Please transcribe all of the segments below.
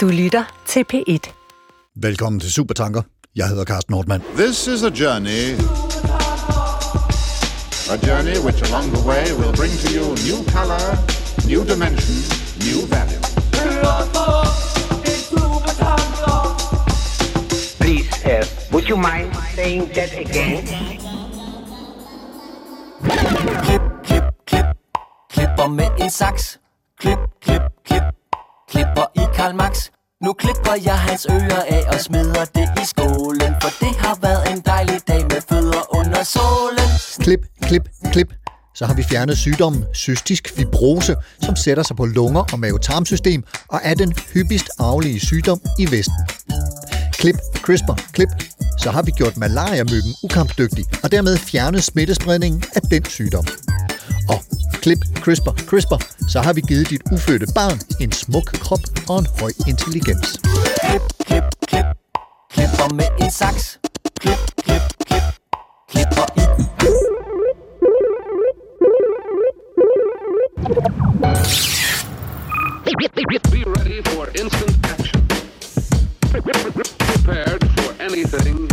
Du lytter til P1. Velkommen til Supertanker. Jeg hedder Carsten Nordmann. This is a journey. A journey which along the way will bring to you new color, new dimension, new value. Please, uh, would you mind saying that again? Klip, klip, klip. Klipper med en saks. Klip, klip, klip. Klipper i Karl Max. Nu klipper jeg hans ører af og smider det i skålen. For det har været en dejlig dag med fødder under solen. Klip, klip, klip. Så har vi fjernet sygdommen cystisk fibrose, som sætter sig på lunger og mavetarmsystem og er den hyppigst arvelige sygdom i Vesten. Klip, CRISPR, klip. Så har vi gjort malariamyggen ukampdygtig og dermed fjernet smittespredningen af den sygdom. Og klip, CRISPR, CRISPR, så har vi givet dit ufødte barn en smuk krop og en høj intelligens. Klip, klip, klip. Klipper med en saks. Klip, klip, klip. Klipper i Be ready for instant action. Prepared for anything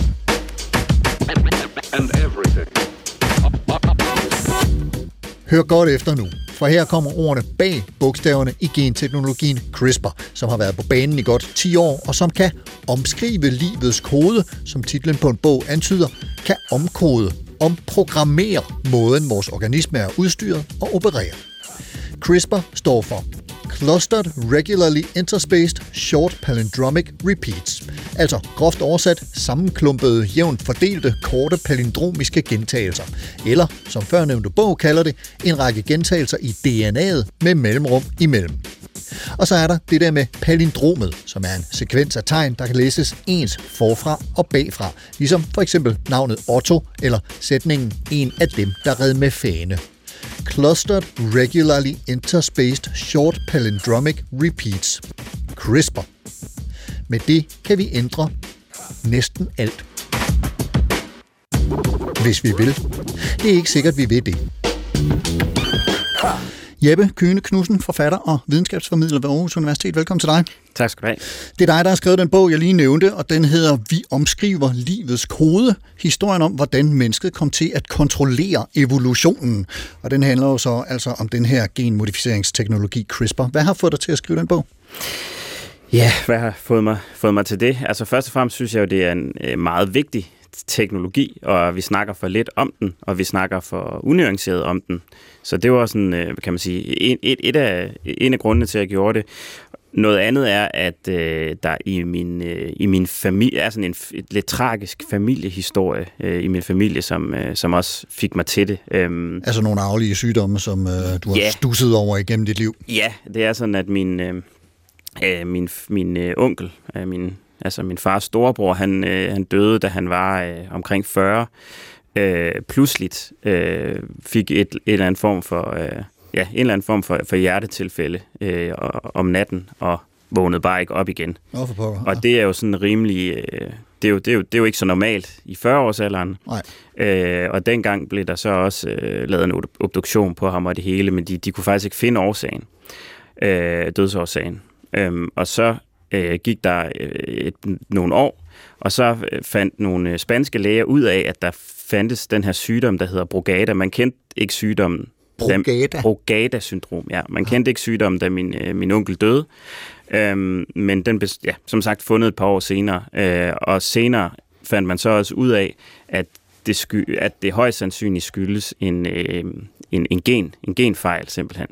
and everything. Hør godt efter nu, for her kommer ordene bag bogstaverne i genteknologien CRISPR, som har været på banen i godt 10 år, og som kan omskrive livets kode, som titlen på en bog antyder, kan omkode, omprogrammere måden vores organisme er udstyret og opererer. CRISPR står for Clustered Regularly Interspaced Short Palindromic Repeats, altså groft oversat sammenklumpede, jævnt fordelte, korte palindromiske gentagelser, eller som førnævnte bog kalder det, en række gentagelser i DNA'et med mellemrum imellem. Og så er der det der med palindromet, som er en sekvens af tegn, der kan læses ens forfra og bagfra, ligesom for eksempel navnet Otto eller sætningen en af dem, der red med fane. Clustered Regularly Interspaced Short Palindromic Repeats. CRISPR. Med det kan vi ændre næsten alt. Hvis vi vil. Det er ikke sikkert, vi vil det. Jeppe Kyne Knudsen, forfatter og videnskabsformidler ved Aarhus Universitet. Velkommen til dig. Tak skal du have. Det er dig, der har skrevet den bog, jeg lige nævnte, og den hedder Vi omskriver livets kode. Historien om, hvordan mennesket kom til at kontrollere evolutionen. Og den handler jo så altså om den her genmodificeringsteknologi CRISPR. Hvad har fået dig til at skrive den bog? Ja, hvad har fået mig, fået mig til det? Altså først og fremmest synes jeg jo, det er en øh, meget vigtig teknologi, og vi snakker for lidt om den, og vi snakker for unuanceret om den. Så det var sådan, øh, kan man sige, en, et, et af, en af grundene til, at jeg gjorde det. Noget andet er, at øh, der i min, øh, i min familie er sådan en f- lidt tragisk familiehistorie øh, i min familie, som, øh, som også fik mig til det. Øhm, Altså nogle arvelige sygdomme, som øh, du har Ja. stusset over igennem dit liv. Ja, det er sådan, at min, øh, øh, min, min øh, onkel, øh, min, altså min fars storebror, han, øh, han døde, da han var øh, omkring 40. Øh, pludseligt øh, fik et, et eller andet form for, øh, ja, en eller anden form for, for hjertetilfælde øh, om natten, og vågnede bare ikke op igen. Åh, for pokker. Og det er jo sådan rimelig... Øh, det, er jo, det, er jo, det er jo ikke så normalt i 40-årsalderen. Nej. Øh, og dengang blev der så også øh, lavet en ob- obduktion på ham og det hele, men de, de kunne faktisk ikke finde årsagen, øh, dødsårsagen. Øhm, og så øh, gik der øh, et, nogle år, og så øh, fandt nogle øh, spanske læger ud af, at der fandtes den her sygdom, der hedder Brugada. Man kendte ikke sygdommen. da- Brugada? Brugada-syndrom, ja. Man kendte ikke sygdommen, da min, øh, min onkel døde. Øhm, men den blev, ja, som sagt fundet et par år senere. Øh, og senere fandt man så også ud af, at det, sky, at det højst sandsynligt skyldes en, øh, en, en, gen, en genfejl simpelthen.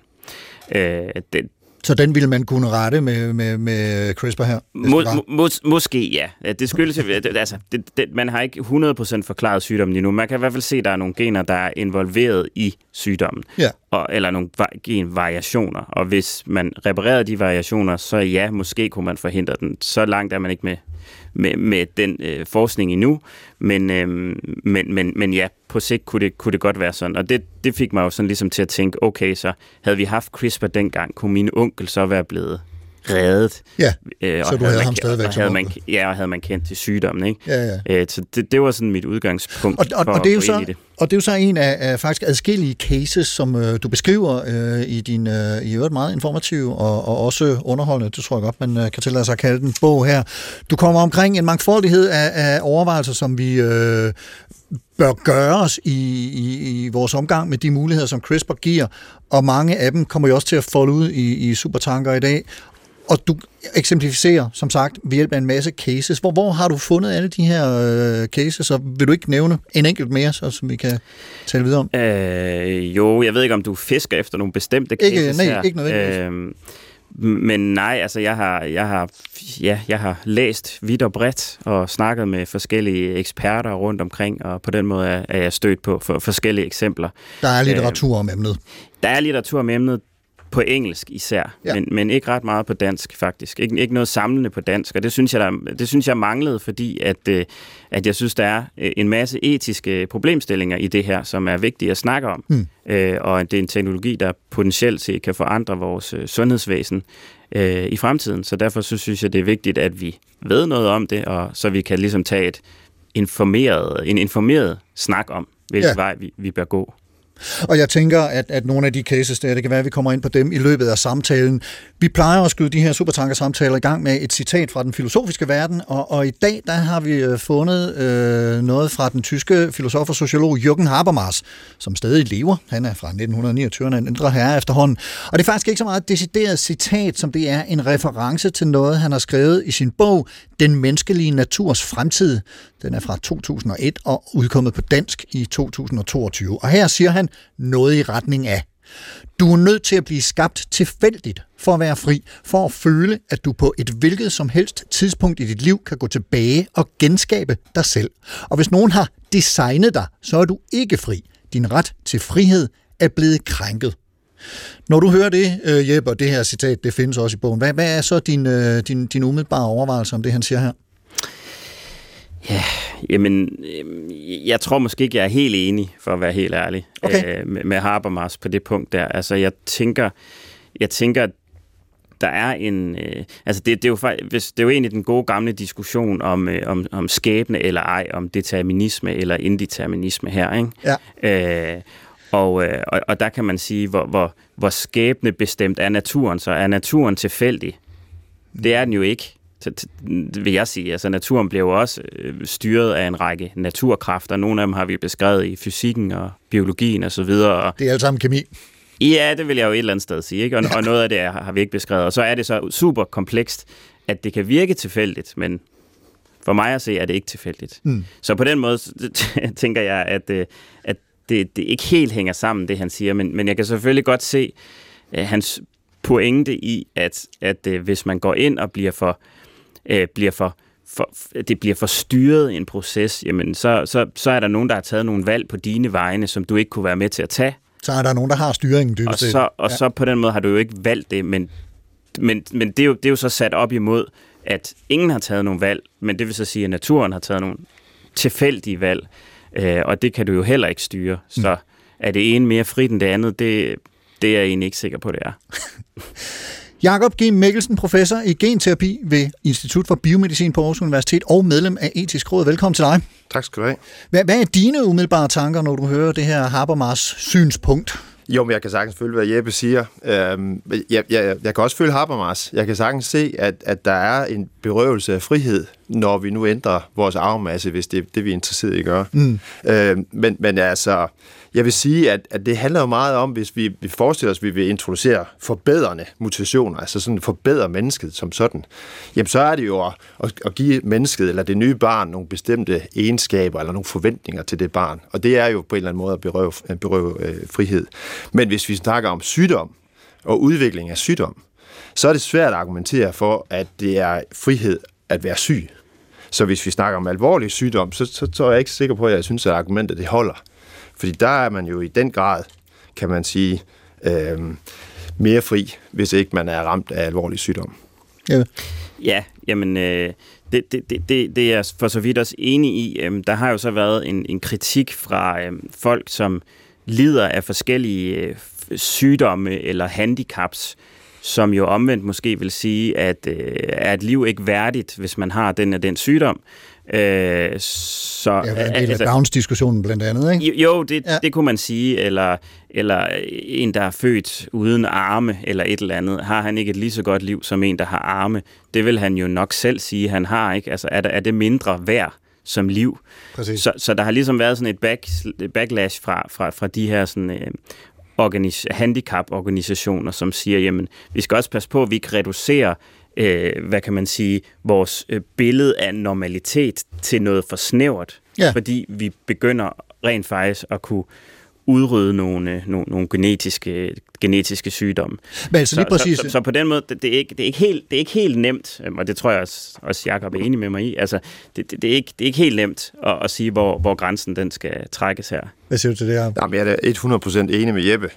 Øh, det, Så den ville man kunne rette med, med, med CRISPR her? Må, mås, måske ja. Det skyldes, altså, det, det, man har ikke 100% forklaret sygdommen endnu. Man kan i hvert fald se, at der er nogle gener, der er involveret i sygdommen. Ja. Og, eller nogle va- genvariationer. Og hvis man reparerede de variationer, så ja, måske kunne man forhindre den. Så langt er man ikke med, med, med den øh, forskning endnu. Men, øh, men, men, men ja, på sigt kunne det, kunne det godt være sådan. Og det, det fik mig jo sådan ligesom til at tænke, okay, så havde vi haft CRISPR dengang, kunne min onkel så være blevet reddet. Ja, Øh, så og du havde ham man, stadigvæk og havde man. Ja, og havde man kendt til sygdommen, ikke? Ja, ja. Øh, så det, det var sådan mit udgangspunkt Og, og, for og, det er jo så, det. og det er jo så en af, af faktisk adskillige cases, som øh, du beskriver øh, i din øh, i øvrigt meget informative og, og også underholdende, det tror jeg godt, man øh, kan tillade sig at kalde den bog her. Du kommer omkring en mangfoldighed af, af overvejelser, som vi øh, bør gøre os i, i, i vores omgang med de muligheder, som CRISPR giver, og mange af dem kommer jo også til at folde ud i, i supertanker i dag. Og du eksemplificerer, som sagt, ved hjælp af en masse cases. Hvor, hvor har du fundet alle de her øh, cases, og vil du ikke nævne en enkelt mere, så, som vi kan tale videre om? Øh, jo, jeg ved ikke, om du fisker efter nogle bestemte Ikke- cases nej, her. ikke nødvendigvis. Øhm, men nej, altså jeg har, jeg har, ja, jeg har læst vidt og bredt og snakket med forskellige eksperter rundt omkring, og på den måde er, er jeg stødt på for forskellige eksempler. Der er litteratur om emnet. Der er litteratur om emnet på engelsk især, Ja. men, men ikke ret meget på dansk faktisk. Ikke, ikke noget samlende på dansk, og det synes jeg, der, det synes jeg manglede, fordi at, øh, at jeg synes, der er øh, en masse etiske problemstillinger i det her, som er vigtige at snakke om, Hmm. øh, og at det er en teknologi, der potentielt set kan forandre vores øh, sundhedsvæsen øh, i fremtiden. Så derfor så synes jeg, det er vigtigt, at vi ved noget om det, og så vi kan ligesom tage et informeret, en informeret snak om, hvilken ja. vej vi, vi bør gå. Og jeg tænker, at, at nogle af de cases der, det kan være, at vi kommer ind på dem i løbet af samtalen. Vi plejer at skyde de her supertanker-samtaler i gang med et citat fra den filosofiske verden, og, og i dag der har vi øh, fundet øh, noget fra den tyske filosof og sociolog Jürgen Habermas, som stadig lever. Han er fra 1929, en ældre herre efterhånden. Og det er faktisk ikke så meget et decideret citat, som det er en reference til noget, han har skrevet i sin bog, Den menneskelige naturs fremtid. Den er fra 2001 og udkommet på dansk i 2022. Og her siger han noget i retning af, du er nødt til at blive skabt tilfældigt for at være fri, for at føle, at du på et hvilket som helst tidspunkt i dit liv kan gå tilbage og genskabe dig selv. Og hvis nogen har designet dig, så er du ikke fri. Din ret til frihed er blevet krænket. Når du hører det, øh, Jeppe, og det her citat, det findes også i bogen, hvad, hvad er så din, øh, din, din umiddelbare overvejelse om det, han siger her? Jamen, øhm, jeg tror måske ikke, jeg er helt enig, for at være helt ærlig, Okay. øh, med, med Habermas på det punkt der. Altså, jeg tænker, jeg tænker, at der er en... Øh, altså, det, det, er jo, fakt- hvis, det er jo egentlig den gode gamle diskussion om, øh, om, om skæbne eller ej, om determinisme eller indeterminisme her, ikke? Ja. Øh, og, øh, og, og der kan man sige, hvor, hvor, hvor skæbne bestemt er naturen, så er naturen tilfældig. Det er den jo ikke, vil jeg sige. Altså naturen bliver jo også øh, styret af en række naturkræfter. Nogle af dem har vi beskrevet i fysikken og biologien og så Det er alt sammen kemi. Ja, det vil jeg jo et eller andet sted sige, ikke? Og, og noget af det har vi ikke beskrevet. Og så er det så super komplekst, at det kan virke tilfældigt, men for mig at se, er det ikke tilfældigt. Mm. Så på den måde tænker jeg, at, øh, at det, det ikke helt hænger sammen, det han siger, men, men jeg kan selvfølgelig godt se øh, hans pointe i, at, at øh, hvis man går ind og bliver for, øh, bliver for for, det bliver for styret en proces, jamen så, så, så er der nogen, der har taget nogle valg på dine vegne, som du ikke kunne være med til at tage. Så er der nogen, der har styringen Og dybest set. så, og så på den måde har du jo ikke valgt det, men, men, men det, er jo, det er jo så sat op imod, at ingen har taget nogen valg, men det vil så sige, at naturen har taget nogle tilfældige valg, øh, og det kan du jo heller ikke styre. Så er det ene mere frit end det andet, det, det er jeg egentlig ikke sikker på, det er. Jakob G. Mikkelsen, professor i genterapi ved Institut for Biomedicin på Aarhus Universitet og medlem af Etisk Råd. Velkommen til dig. Tak skal du have. Hvad, hvad er dine umiddelbare tanker, når du hører det her Habermas synspunkt? Jo, men jeg kan sagtens følge, hvad Jeppe siger. Øhm, jeg, jeg, jeg kan også følge Habermas. Jeg kan sagtens se, at, at der er en berøvelse af frihed, når vi nu ændrer vores arvemasse, hvis det er det, vi er interesseret i at gøre. Mm. Øhm, men, men altså, jeg vil sige, at, at det handler jo meget om, hvis vi, vi forestiller os, at vi vil introducere forbedrende mutationer, altså sådan forbedre mennesket som sådan, jamen så er det jo at, at, give mennesket eller det nye barn nogle bestemte egenskaber eller nogle forventninger til det barn. Og det er jo på en eller anden måde at berøve, berøve øh, frihed. Men hvis vi snakker om sygdom og udvikling af sygdom, så er det svært at argumentere for, at det er frihed at være syg. Så hvis vi snakker om alvorlig sygdom, så, så, så er jeg ikke sikker på, at jeg synes, at argumentet det holder. Fordi der er man jo i den grad, kan man sige, øh, mere fri, hvis ikke man er ramt af alvorlig sygdom. Ja. Ja, jamen, øh, det, det, det, det, det er jeg for så vidt også enig i. Øhm, der har jo så været en, en kritik fra øhm, folk, som lider af forskellige øh, sygdomme eller handicaps, som jo omvendt måske vil sige, at øh, er et liv ikke værdigt, hvis man har den og den sygdom. Øh, så, Ja, det er en del af Downs-diskussionen blandt andet, ikke? jo, det, ja. det kunne man sige, eller, eller en, der er født uden arme, eller et eller andet. Har han ikke et lige så godt liv som en, der har arme? Det vil han jo nok selv sige, han har, ikke? Altså, er, der, er det mindre værd som liv? Præcis. Så, så der har ligesom været sådan et back, backlash fra, fra, fra de her sådan, øh, organis- handicap-organisationer, som siger, jamen, vi skal også passe på, at vi ikke reducerer, øh, hvad kan man sige, vores øh, billede af normalitet til noget for snævert, Ja. fordi vi begynder rent faktisk at kunne udrydde nogle, øh, nogle, nogle genetiske, genetiske sygdomme. Men altså lige præcis... Så, så, så på den måde, det, det, er ikke, det, er ikke helt, det er ikke helt nemt, øhm, og det tror jeg også, også Jacob er enig med mig i, altså, det, det, det, er, ikke, det er ikke helt nemt at, at sige, hvor, hvor grænsen den skal trækkes her. Hvad siger du til det her? Jamen, jeg er da 100% enig med Jeppe.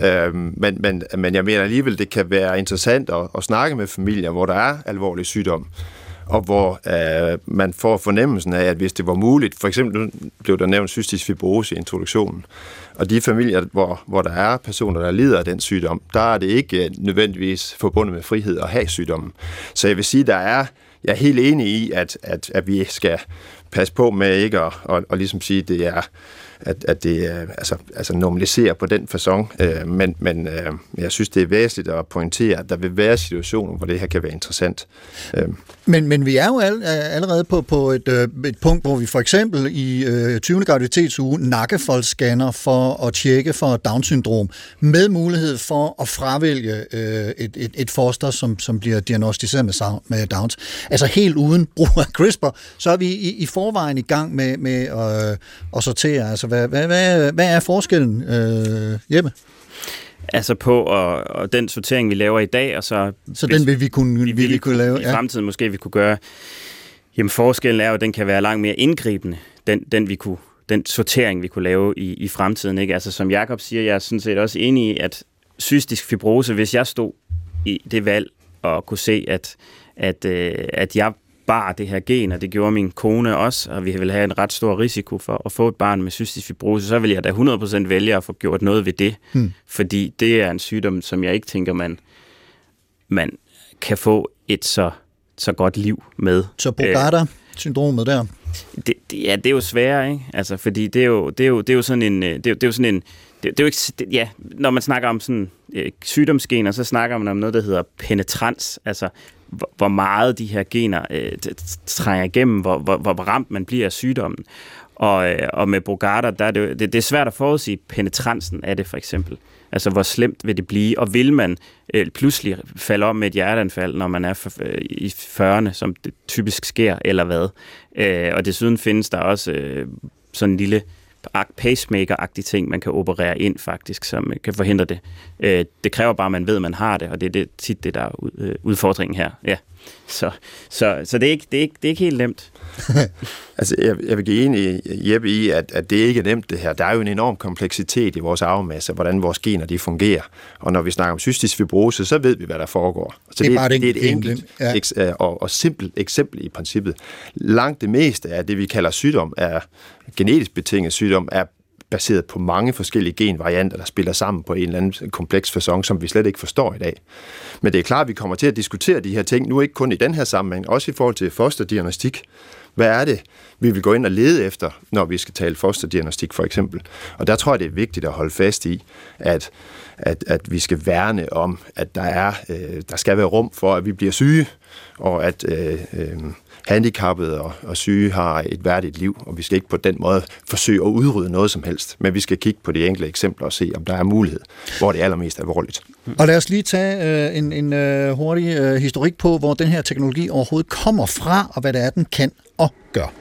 Øhm, men, men, men jeg mener alligevel, det kan være interessant at, at snakke med familier, hvor der er alvorlig sygdom, og hvor øh, man får fornemmelsen af, at hvis det var muligt, for eksempel blev der nævnt cystisk fibrose i introduktionen, og de familier, hvor, hvor der er personer, der lider af den sygdom, der er det ikke øh, nødvendigvis forbundet med frihed at have sygdommen. Så jeg vil sige, der er, jeg er helt enig i, at, at, at vi skal passe på med ikke at, at, at ligesom sige, at det er at, at det er, altså, altså normaliserer på den façon. Øh, men men øh, jeg synes, det er væsentligt at pointere, at der vil være situationer, hvor det her kan være interessant. Øh, Men, men vi er jo all, allerede på, på et, øh, et punkt, hvor vi for eksempel i øh, 20. graviditetsuge nakkefoldsscanner for at tjekke for Down-syndrom, med mulighed for at fravælge øh, et, et, et foster, som, som bliver diagnostiseret med, med Downs. Altså helt uden brug af CRISPR, så er vi i, i forvejen i gang med, med øh, at sortere. Altså, hvad, hvad, hvad, hvad er forskellen, øh, Jeppe? Altså på og, og den sortering, vi laver i dag, og så... Så den vil vi kunne, vi, vi kunne lave? I fremtiden måske vi kunne gøre... Jamen forskellen er jo, at den kan være langt mere indgribende, den, den vi kunne den sortering, vi kunne lave i, i fremtiden. Ikke? Altså som Jakob siger, jeg er sådan set også enig i, at cystisk fibrose, hvis jeg stod i det valg og kunne se, at, at, øh, at jeg bar det her gen, og det gjorde min kone også, og vi ville have en ret stor risiko for at få et barn med cystisk fibrose, så vil jeg da 100% vælge at få gjort noget ved det. Hmm. Fordi det er en sygdom, som jeg ikke tænker, man, man kan få et så, så godt liv med. Så Bogata-syndromet der? Det, det, ja, det er jo sværere, ikke? Altså, fordi det er jo, det er jo, det er jo sådan en... Det er, jo- det er jo sådan en det, det er jo ikke, det, ja, når man snakker om sådan øh, sygdomsgener, så snakker man om noget, der hedder penetrans, altså hvor, meget de her gener øh, trænger igennem, hvor, hvor, hvor ramt man bliver af sygdommen. Og, øh, og med Brugada, der er det, det, det er svært at forudsige penetransen af det, for eksempel. Altså, hvor slemt vil det blive, og vil man øh, pludselig falde om med et hjerteanfald, når man er for, øh, i 40'erne, som det typisk sker, eller hvad. Øh, og desuden findes der også øh, sådan en lille pacemaker-agtige ting, man kan operere ind faktisk, som øh, kan forhindre det. Øh, det kræver bare, at man ved, at man har det, og det er det, tit det, der er øh, udfordringen her. Ja. Så, så, så det, er ikke, det, er ikke, det er ikke helt nemt. Altså, jeg, jeg vil give enig Jeppe i, at, at det ikke er nemt det her. Der er jo en enorm kompleksitet i vores arvemasse, hvordan vores gener de fungerer. Og når vi snakker om cystisk fibrose, så ved vi, hvad der foregår. Så Det er bare et det er et enkelt- enkelt ja. eks, øh, og, og simpelt eksempel i princippet. Langt det meste af det, vi kalder sygdom, er genetisk betinget sygdom, er baseret på mange forskellige genvarianter, der spiller sammen på en eller anden kompleks façon, som vi slet ikke forstår i dag. Men det er klart, at vi kommer til at diskutere de her ting, nu ikke kun i den her sammenhæng, også i forhold til fosterdiagnostik. Hvad er det, vi vil gå ind og lede efter, når vi skal tale fosterdiagnostik for eksempel? Og der tror jeg, det er vigtigt at holde fast i, at, at, at vi skal værne om, at der, er, øh, der skal være rum for, at vi bliver syge, og at øh, øh, handicappede og, og syge har et værdigt liv, og vi skal ikke på den måde forsøge at udrydde noget som helst, men vi skal kigge på de enkelte eksempler og se, om der er mulighed, hvor det er allermest alvorligt. Mm. Og lad os lige tage øh, en, en øh, hurtig øh, historik på, hvor den her teknologi overhovedet kommer fra, og hvad det er, den kan og gør.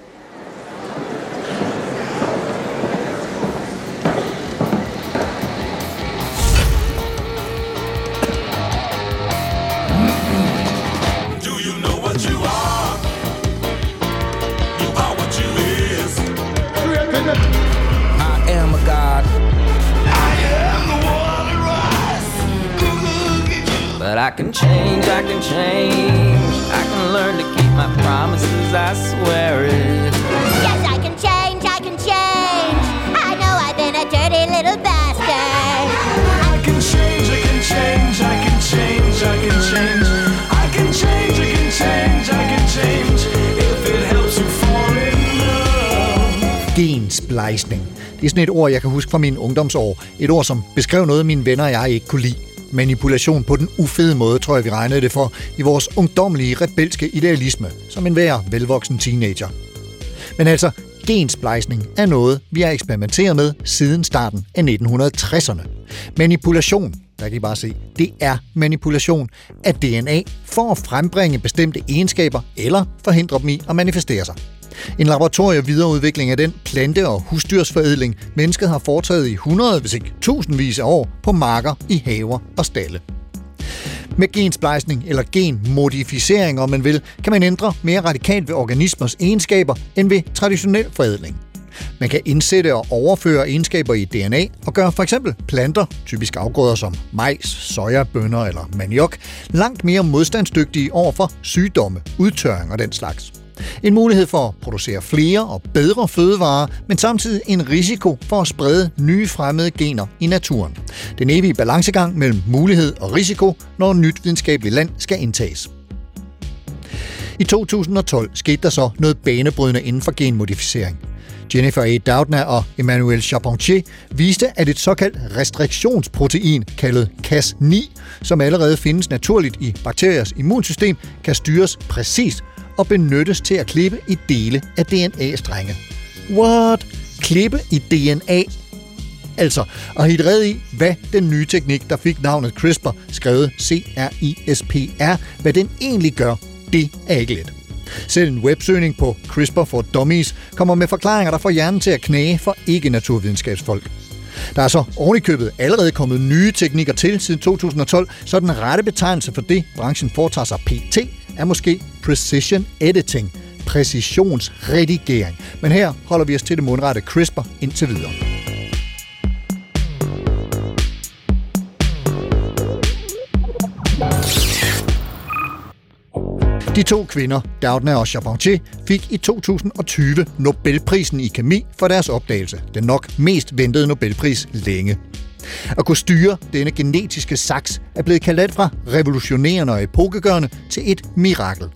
But I can change, I can change. I can learn to keep my promises, I swear it. Yes, I can change, I can change. I know I've been a dirty little bastard. I can change, I can change, I can change, I can change. I can change, I can change, I can change. If it helps you fall in love. Gensplejsning. Det er sådan et ord, jeg kan huske fra mine ungdomsår. Et ord, som beskrev noget, mine venner og jeg ikke kunne lide. Manipulation på den ufede måde, tror jeg, vi regnede det for, i vores ungdomlige, rebelske idealisme, som en hver velvoksen teenager. Men altså, gensplejsning er noget, vi har eksperimenteret med siden starten af 1960'erne. Manipulation, der kan I bare se, det er manipulation af DNA for at frembringe bestemte egenskaber eller forhindre dem i at manifestere sig. En laboratorievidereudvikling af den plante- og husdyrsforædling, mennesket har foretaget i hundrede, hvis ikke tusindvis af år på marker, i haver og stalle. Med gensplejsning eller genmodificering, om man vil, kan man ændre mere radikalt ved organismers egenskaber end ved traditionel forædling. Man kan indsætte og overføre egenskaber i DNA og gøre for eksempel planter, typisk afgrøder som majs, sojabønner eller maniok, langt mere modstandsdygtige over for sygdomme, udtørring og den slags. En mulighed for at producere flere og bedre fødevarer, men samtidig en risiko for at sprede nye fremmede gener i naturen. Den evige balancegang mellem mulighed og risiko, når nyt videnskabeligt land skal indtages. I 2012 skete der så noget banebrydende inden for genmodificering. Jennifer A. Doudna og Emmanuel Charpentier viste, at et såkaldt restriktionsprotein, kaldet Cas9, som allerede findes naturligt i bakteriers immunsystem, kan styres præcist og benyttes til at klippe i dele af DNA-strenge. What? Klippe i DNA? Altså, og helt red i, hvad den nye teknik, der fik navnet CRISPR, skrevet C-R-I-S-P-R, hvad den egentlig gør, det er ikke let. Selv en websøgning på CRISPR for Dummies kommer med forklaringer, der får hjernen til at knæge for ikke-naturvidenskabsfolk. Der er så ovenikøbet allerede kommet nye teknikker til siden 2012, så den rette betegnelse for det, branchen foretager sig PT, er måske precision editing, præcisionsredigering. Men her holder vi os til det mundrette CRISPR indtil videre. De to kvinder, Doudna og Charpentier, fik i 2020 Nobelprisen i kemi for deres opdagelse. Den nok mest ventede Nobelpris længe. At kunne styre denne genetiske saks er blevet kaldt alt fra revolutionerende og epokegørende til et mirakel.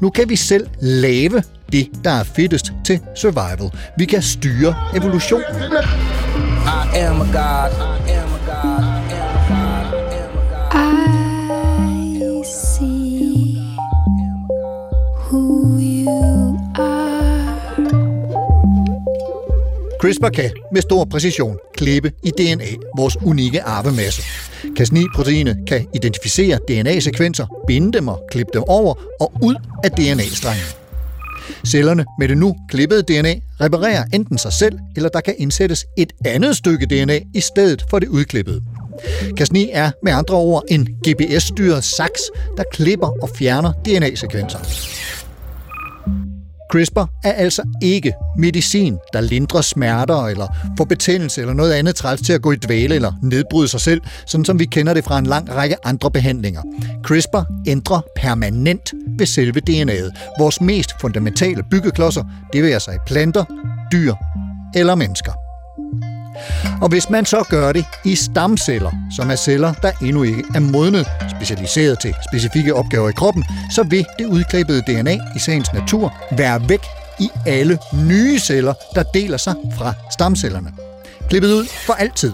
Nu kan vi selv lave det, der er fittest til survival. Vi kan styre evolutionen. I am a god. I am a CRISPR kan med stor præcision klippe i DNA, vores unikke arvemasse. Cas9-proteinet kan identificere DNA-sekvenser, binde dem og klippe dem over og ud af DNA-strengen. Cellerne med det nu klippede DNA reparerer enten sig selv, eller der kan indsættes et andet stykke DNA i stedet for det udklippede. Cas9 er med andre ord en GPS-styret saks, der klipper og fjerner DNA-sekvenser. CRISPR er altså ikke medicin, der lindrer smerter eller får betændelse eller noget andet træls til at gå i dvale eller nedbryde sig selv, sådan som vi kender det fra en lang række andre behandlinger. CRISPR ændrer permanent ved selve DNA'et. Vores mest fundamentale byggeklodser, det vil sig planter, dyr eller mennesker. Og hvis man så gør det i stamceller, som er celler, der endnu ikke er modnet, specialiseret til specifikke opgaver i kroppen, så vil det udklippede DNA i sagens natur være væk i alle nye celler, der deler sig fra stamcellerne. Klippet ud for altid.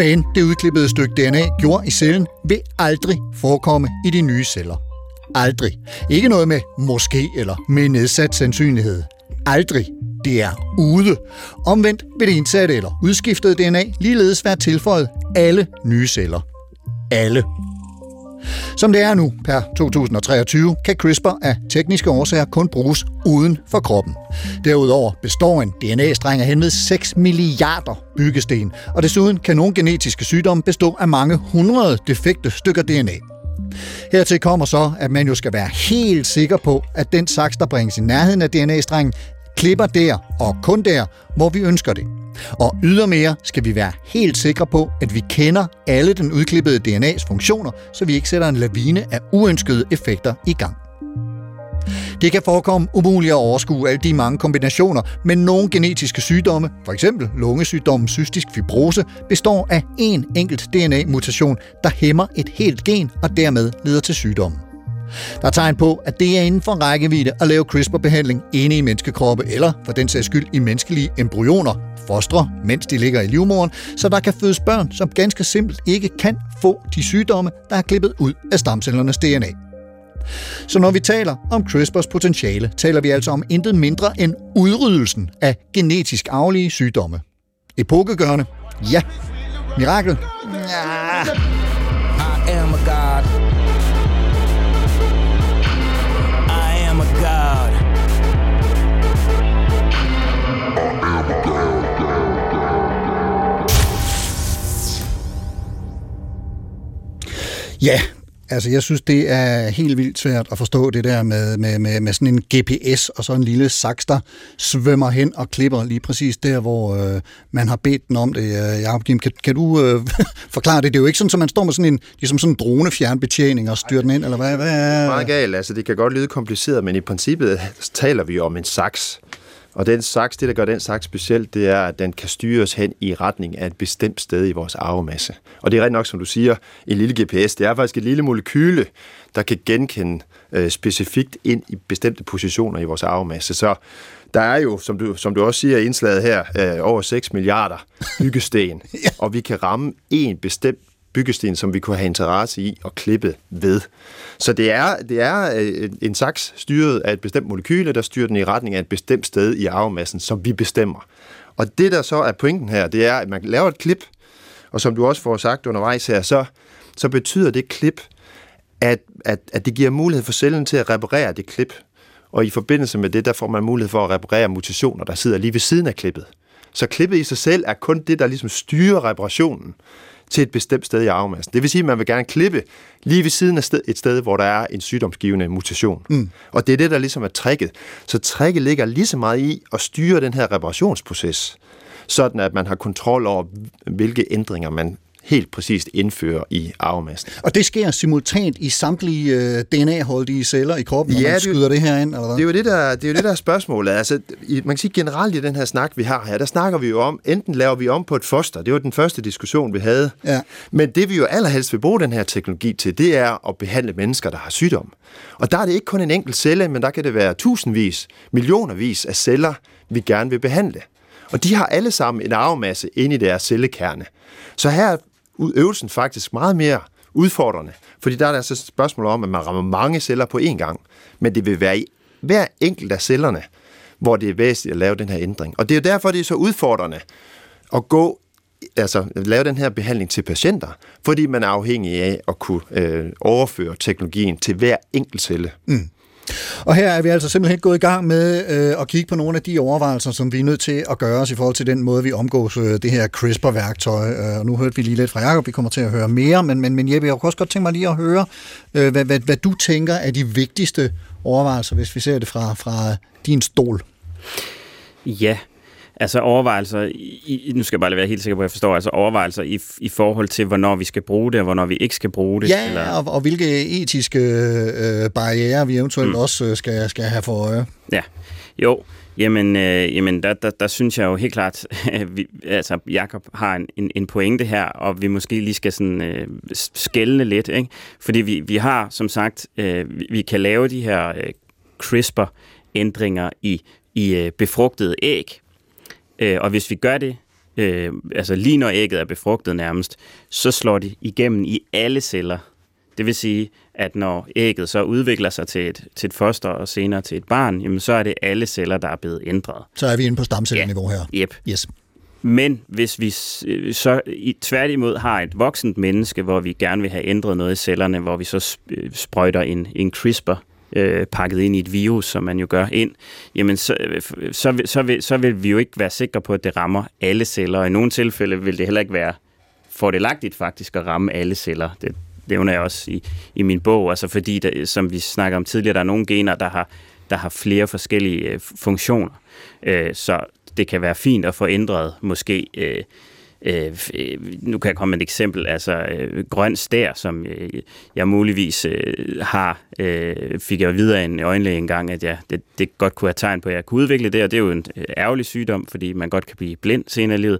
Longtemps. End det udklippede stykke DNA gjorde i cellen, vil aldrig forekomme i de nye celler. Aldrig. Ikke noget med måske eller med nedsat sandsynlighed. Aldrig. Det er ude. Omvendt vil det indsatte eller udskiftede DNA ligeledes være tilføjet alle nye celler. Alle. Som det er nu, per 2023, kan CRISPR af tekniske årsager kun bruges uden for kroppen. Derudover består en DNA-streng af henved 6 milliarder byggesten, og desuden kan nogle genetiske sygdomme bestå af mange hundrede defekte stykker DNA. Hertil kommer så, at man jo skal være helt sikker på, at den saks, der bringes i nærheden af DNA-strengen, klipper der og kun der, hvor vi ønsker det. Og ydermere skal vi være helt sikre på, at vi kender alle den udklippede DNA's funktioner, så vi ikke sætter en lavine af uønskede effekter i gang. Det kan forekomme umuligt at overskue alle de mange kombinationer, men nogle genetiske sygdomme, f.eks. lungesygdommen cystisk fibrose, består af én enkelt DNA-mutation, der hæmmer et helt gen og dermed leder til sygdommen. Der er tegn på, at det er inden for rækkevidde at lave CRISPR-behandling inde i menneskekroppe, eller for den sags skyld i menneskelige embryoner, fostre, mens de ligger i livmoderen, så der kan fødes børn, som ganske simpelt ikke kan få de sygdomme, der er klippet ud af stamcellernes DNA. Så når vi taler om CRISPRs potentiale, taler vi altså om intet mindre end udryddelsen af genetisk arvelige sygdomme. Epokegørende? Ja. Mirakel? Ja. Ja, altså jeg synes, det er helt vildt svært at forstå det der med, med, med, med sådan en GPS og så en lille saks, der svømmer hen og klipper lige præcis der, hvor øh, man har bedt den om det. Øh, Jacob Kim, kan, kan du øh, forklare det? Det er jo ikke sådan, at man står med sådan en, ligesom sådan en dronefjernbetjening og styrer den ind, eller hvad? hvad er... Meget galt. Altså, det kan godt lyde kompliceret, men i princippet taler vi om en saks. Og den saks, det der gør den saks specielt, det er, at den kan styres hen i retning af et bestemt sted i vores arvemasse. Og det er rigtig nok, som du siger, en lille GPS. Det er faktisk et lille molekyle, der kan genkende øh, specifikt ind i bestemte positioner i vores arvemasse. Så der er jo, som du, som du også siger i indslaget her, øh, over 6 milliarder byggesten, ja. og vi kan ramme en bestemt byggesten, som vi kunne have interesse i at klippe ved. Så det er, det er øh, en saks styret af et bestemt molekyle, der styrer den i retning af et bestemt sted i arvemassen, som vi bestemmer. Og det, der så er pointen her, det er, at man laver et klip, og som du også får sagt undervejs her, så, så betyder det klip, at, at, at det giver mulighed for cellen til at reparere det klip. Og i forbindelse med det, der får man mulighed for at reparere mutationer, der sidder lige ved siden af klippet. Så klippet i sig selv er kun det, der ligesom styrer reparationen til et bestemt sted i arvemassen. Det vil sige, at man vil gerne klippe lige ved siden af sted, et sted, hvor der er en sygdomsgivende mutation. Mm. Og det er det, der ligesom er tricket. Så tricket ligger lige så meget i at styre den her reparationsproces, sådan at man har kontrol over, hvilke ændringer man helt præcist indfører i arvemassen. Og det sker simultant i samtlige øh, DNA-holdige celler i kroppen, når Ja, man det- skyder det her ind, eller hvad? Det er jo det, der, det er, jo det, der er spørgsmålet. Altså, i, man kan sige generelt i den her snak, vi har her, der snakker vi jo om, enten laver vi om på et foster, det var den første diskussion, vi havde. Ja. Men det vi jo allerhelst vil bruge den her teknologi til, det er at behandle mennesker, der har sygdom. Og der er det ikke kun en enkelt celle, men der kan det være tusindvis, millionervis af celler, vi gerne vil behandle. Og de har alle sammen en arvemasse inde i deres cellekerne. Så her er øvelsen faktisk meget mere udfordrende, fordi der er der altså et spørgsmål om, at man rammer mange celler på én gang, men det vil være i hver enkelt af cellerne, hvor det er væsentligt at lave den her ændring. Og det er jo derfor, det er så udfordrende at gå, altså lave den her behandling til patienter, fordi man er afhængig af at kunne øh, overføre teknologien til hver enkelt celle. Mm. Og her er vi altså simpelthen gået i gang med øh, at kigge på nogle af de overvejelser, som vi er nødt til at gøre os i forhold til den måde, vi omgås øh, det her CRISPR-værktøj. Øh, og nu hørte vi lige lidt fra Jacob, vi kommer til at høre mere, men, men, men Jeppe, jeg kunne også godt tænke mig lige at høre, øh, hvad, hvad, hvad du tænker er de vigtigste overvejelser, hvis vi ser det fra, fra din stol. Ja, altså overvejelser, i, nu skal jeg bare være helt sikker på, at jeg forstår, altså overvejelser i, i forhold til, hvornår vi skal bruge det, og hvornår vi ikke skal bruge det. Ja, eller, og, og hvilke etiske øh, barriere vi eventuelt mm. også øh, skal, skal have for øje. Ja, jo. Jamen, øh, jamen der, der, der synes jeg jo helt klart, at vi, altså, Jakob har en, en, en pointe her, og vi måske lige skal sådan, øh, skælne lidt. Ikke? Fordi vi, vi har, som sagt, øh, vi, vi kan lave de her øh, CRISPR-ændringer i, i øh, befrugtede æg. Øh, og hvis vi gør det, øh, altså lige når ægget er befrugtet nærmest, så slår det igennem i alle celler. Det vil sige, at når ægget så udvikler sig til et, til et foster og senere til et barn, jamen så er det alle celler, der er blevet ændret. Så er vi inde på stamcelleniveau her. Yep. Yes. Men hvis vi øh, så i, tværtimod har et voksent menneske, hvor vi gerne vil have ændret noget i cellerne, hvor vi så øh, sprøjter en, en CRISPR øh, pakket ind i et virus, som man jo gør ind, jamen så, øh, så, vil- så, vil, så vil vi jo ikke være sikre på, at det rammer alle celler. Og i nogle tilfælde vil det heller ikke være fordelagtigt faktisk at ramme alle celler. Det nævner jeg også i, i min bog, altså fordi, der, som vi snakker om tidligere, der er nogle gener, der har, der har flere forskellige øh, funktioner. Øh, så det kan være fint at få ændret måske øh, Øh, øh, nu kan jeg komme med et eksempel, altså øh, grøn stær, som øh, jeg muligvis øh, har, øh, fik jeg at vide af en øjenlæge engang, at jeg, det, det godt kunne have tegn på, at jeg kunne udvikle det, og det er jo en øh, ærgerlig sygdom, fordi man godt kan blive blind senere i livet.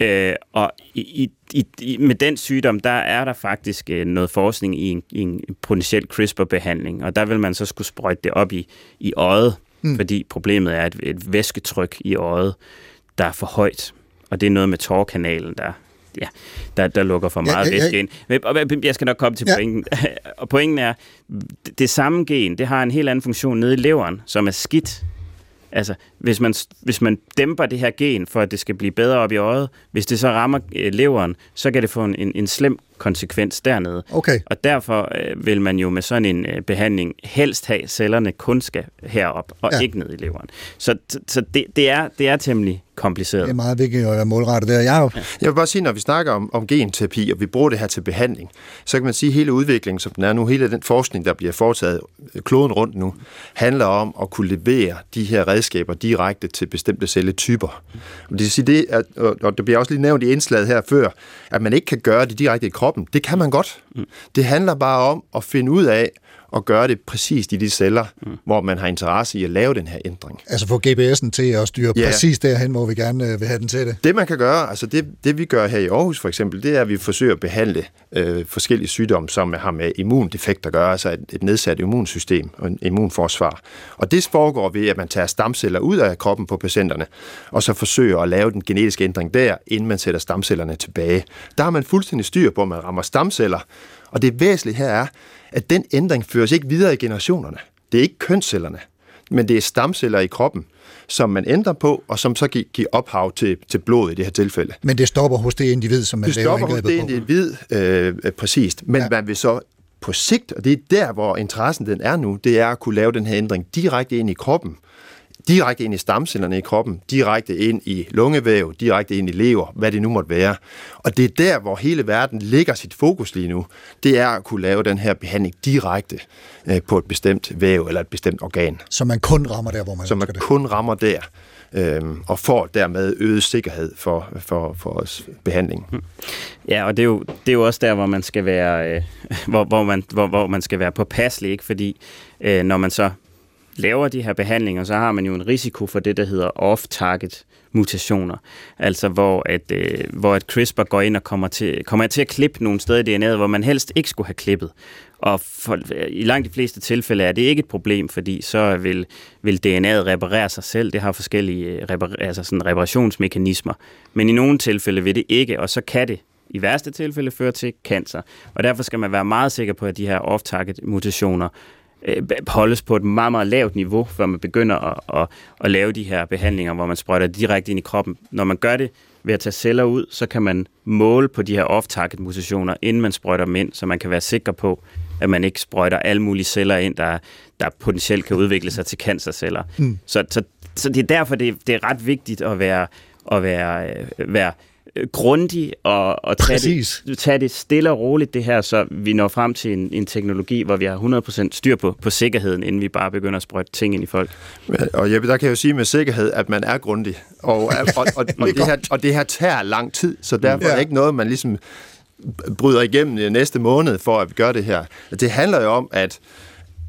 Øh, og i, i, i, med den sygdom, der er der faktisk øh, noget forskning i en, i en potentiel CRISPR-behandling, og der vil man så skulle sprøjte det op i, i øjet, mm. fordi problemet er et, et væsketryk i øjet, der er for højt, og det er noget med tårkanalen, der, ja, der, der lukker for Ja, meget ja, ja. væske ind. Men- Jeg skal nok komme til Ja. ja. pointen. og pointen er, det, samme gen, det har en helt anden funktion nede i leveren, som er skidt. Altså, hvis man, hvis man dæmper det her gen, for at det skal blive bedre op i øjet, hvis det så rammer øh, leveren, så kan det få en, en, en slem konsekvens dernede. Okay. Og derfor øh, vil man jo med sådan en øh, behandling helst have, at cellerne kun skal herop, og Ja. ja. ikke ned i leveren. Så, så det, det, er, det er temmelig kompliceret. Det er meget vigtigt at være målrettet der. Jeg er jo, Jeg vil bare sige, når vi snakker om, om genterapi, og vi bruger det her til behandling, så kan man sige, at hele udviklingen, som den er nu, hele den forskning, der bliver foretaget øh, kloden rundt nu, handler om at kunne levere de her redskaber direkte til bestemte celletyper. Og det vil sige, det, at, og og det bliver også lige nævnt i indslaget her før, at man ikke kan gøre det direkte i kroppen. Det kan man godt. Det handler bare om at finde ud af, at gøre det præcist i de celler, mm. hvor man har interesse i at lave den her ændring. altså få GPS'en til at styre Ja. præcis derhen, hvor vi gerne øh, vil have den til det. Det man kan gøre, altså det, det vi gør her i Aarhus for eksempel, det er, at vi forsøger at behandle øh, forskellige sygdomme, som har med immundefekt at gøre, altså et, et nedsat immunsystem og en immunforsvar. Og det foregår ved, at man tager stamceller ud af kroppen på patienterne, og så forsøger at lave den genetiske ændring der, inden man sætter stamcellerne tilbage. Der har man fuldstændig styr på, at man rammer stamceller, og det væsentlige her er, at den ændring føres ikke videre i generationerne. Det er ikke kønscellerne, men det er stamceller i kroppen, som man ændrer på, og som så gi- giver ophav til, til blod i det her tilfælde. Men det stopper hos det individ, som man Det laver stopper hos det på. individ øh, præcist, men ja. man vil så på sigt, og det er der, hvor interessen den er nu, det er at kunne lave den her ændring direkte ind i kroppen, direkte ind i stamcellerne i kroppen, direkte ind i lungevæv, direkte ind i lever, hvad det nu måtte være. Og det er der, hvor hele verden lægger sit fokus lige nu. Det er at kunne lave den her behandling direkte øh, på et bestemt væv eller et bestemt organ, Så man kun rammer der, hvor man så man det. kun rammer der, øh, og får dermed øget sikkerhed for, for, for os behandling. Ja, og det er jo, det er jo også der, hvor man skal være, øh, hvor, hvor, man, hvor, hvor man skal være påpasselig, ikke? fordi øh, når man så laver de her behandlinger, så har man jo en risiko for det, der hedder off-target mutationer. Altså hvor at, øh, hvor at CRISPR går ind og kommer til, kommer til at klippe nogle steder i DNA'et, hvor man helst ikke skulle have klippet. Og for, i langt de fleste tilfælde er det ikke et problem, fordi så vil, vil DNA'et reparere sig selv. Det har forskellige øh, reparer, altså sådan reparationsmekanismer. Men i nogle tilfælde vil det ikke, og så kan det i værste tilfælde føre til cancer. Og derfor skal man være meget sikker på, at de her off-target mutationer øh, holdes på et meget, meget lavt niveau, før man begynder at, at, at lave de her behandlinger, hvor man sprøjter direkte ind i kroppen. Når man gør det ved at tage celler ud, så kan man måle på de her off-target mutationer, inden man sprøjter dem ind, så man kan være sikker på, at man ikke sprøjter alle mulige celler ind, der, der potentielt kan udvikle sig til cancerceller. Mm. Så, så, så det er derfor, det, det er ret vigtigt at være, at være, øh, være grundig og, og tage, Præcis. det, tage det stille og roligt det her, så vi når frem til en, en teknologi, hvor vi har 100% styr på, på sikkerheden, inden vi bare begynder at sprøjte ting ind i folk. Og Jeppe, der kan jeg jo sige med sikkerhed, at man er grundig. Og, og, og, og, og, det, her, og det her tager lang tid, så derfor ja. er det ikke noget, man ligesom bryder igennem i næste måned for at gøre det her. Det handler jo om, at,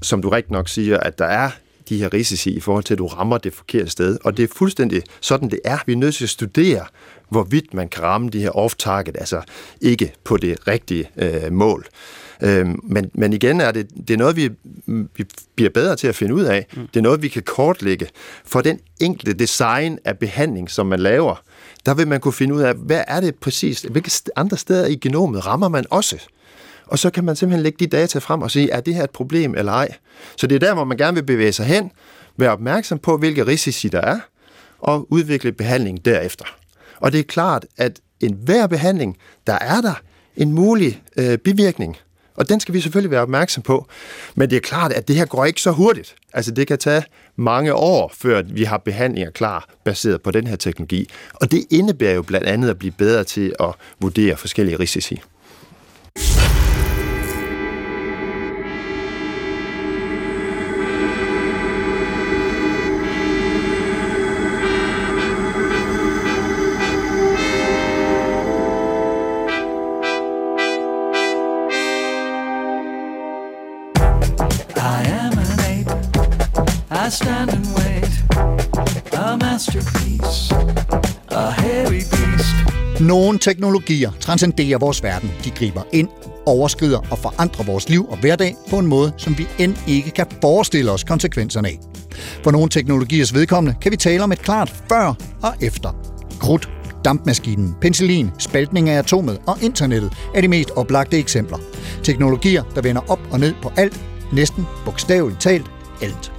som du rigtig nok siger, at der er de her risici i forhold til, at du rammer det forkerte sted. Og det er fuldstændig sådan, det er. Vi er nødt til at studere, hvorvidt man kan ramme de her off-target, altså ikke på det rigtige øh, mål. Øhm, men, men igen er det, det er noget, vi, vi bliver bedre til at finde ud af. Mm. Det er noget, vi kan kortlægge. For den enkelte design af behandling, som man laver, der vil man kunne finde ud af, hvad er det præcis, hvilke andre steder i genomet rammer man også. Og så kan man simpelthen lægge de data frem og sige, er det her et problem eller ej? Så det er der, hvor man gerne vil bevæge sig hen, være opmærksom på, hvilke risici der er, og udvikle behandling derefter. Og det er klart, at enhver behandling, der er der en mulig øh, bivirkning, og den skal vi selvfølgelig være opmærksom på. Men det er klart, at det her går ikke så hurtigt. Altså det kan tage mange år, før vi har behandlinger klar, baseret på den her teknologi. Og det indebærer jo blandt andet at blive bedre til at vurdere forskellige risici. I stand and wait. A masterpiece, a hairy beast. Nogle teknologier transcenderer vores verden. De griber ind, overskrider og forandrer vores liv og hverdag på en måde, som vi end ikke kan forestille os konsekvenserne af. For nogle teknologiers vedkommende kan vi tale om et klart før og efter. Krudt, dampmaskinen, penicillin, spaltning af atomet og internettet er de mest oplagte eksempler. Teknologier, der vender op og ned på alt, næsten bogstaveligt talt alt.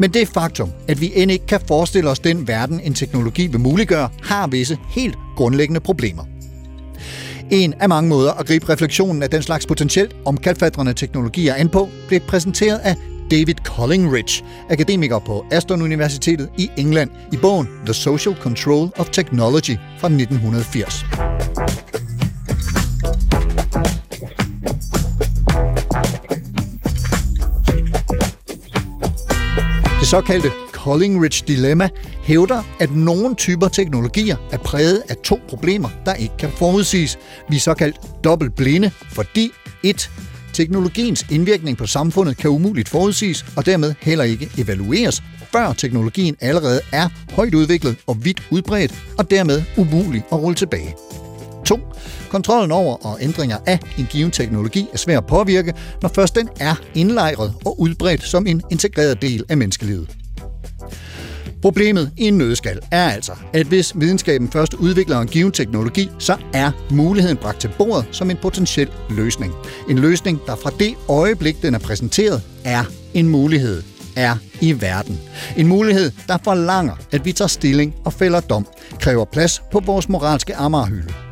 Men det faktum, at vi end ikke kan forestille os den verden, en teknologi vil muliggøre, har visse helt grundlæggende problemer. En af mange måder at gribe refleksionen af den slags potentielt omkalfatrende teknologier an på, blev præsenteret af David Collingridge, akademiker på Aston Universitetet i England, i bogen The Social Control of Technology fra 1980. Det såkaldte Collingridge Dilemma hævder, at nogle typer teknologier er præget af to problemer, der ikke kan forudsiges. Vi er såkaldt dobbelt blinde, fordi 1. Teknologiens indvirkning på samfundet kan umuligt forudsiges, og dermed heller ikke evalueres, før teknologien allerede er højt udviklet og vidt udbredt, og dermed umulig at rulle tilbage. 2. Kontrollen over og ændringer af en given teknologi er svær at påvirke, når først den er indlejret og udbredt som en integreret del af menneskelivet. Problemet i en nødskal er altså, at hvis videnskaben først udvikler en given teknologi, så er muligheden bragt til bordet som en potentiel løsning. En løsning, der fra det øjeblik, den er præsenteret, er en mulighed er i verden. En mulighed, der forlanger, at vi tager stilling og fælder dom, kræver plads på vores moralske ammerhylde.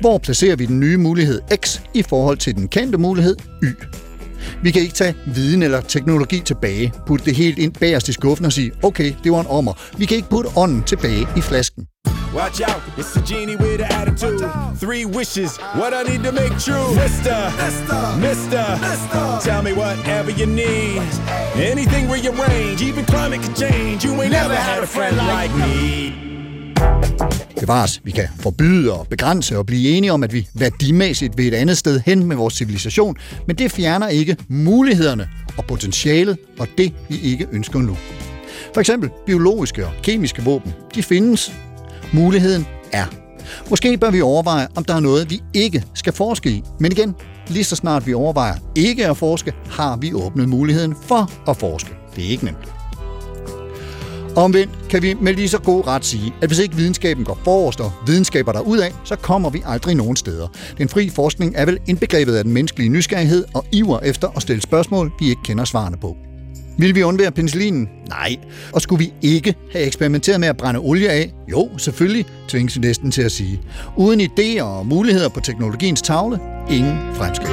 Hvor placerer vi den nye mulighed X i forhold til den kendte mulighed Y? Vi kan ikke tage viden eller teknologi tilbage, putte det helt ind bagerst i skuffen og sige, okay, det var en ommer. Vi kan ikke putte ånden tilbage i flasken. Watch out, it's the genie with an attitude. Three wishes, what I need to make true. Mister, Mister, tell me whatever you need. Anything rearrange, even climate can change. You ain't never had a friend like me. Bevares, vi kan forbyde og begrænse og blive enige om, at vi værdimæssigt vil et andet sted hen med vores civilisation, men det fjerner ikke mulighederne og potentialet og det, vi ikke ønsker nu. For eksempel biologiske og kemiske våben, de findes. Muligheden er. Måske bør vi overveje, om der er noget, vi ikke skal forske i. Men igen, lige så snart vi overvejer ikke at forske, har vi åbnet muligheden for at forske. Det er ikke nemt. Omvendt kan vi med lige så god ret sige, at hvis ikke videnskaben går forrest og videnskaber der ud af, så kommer vi aldrig nogen steder. Den fri forskning er vel indbegrebet af den menneskelige nysgerrighed og iver efter at stille spørgsmål, vi ikke kender svarene på. Vil vi undvære penicillinen? Nej. Og skulle vi ikke have eksperimenteret med at brænde olie af? Jo, selvfølgelig, tvinges vi næsten til at sige. Uden idéer og muligheder på teknologiens tavle, ingen fremskridt.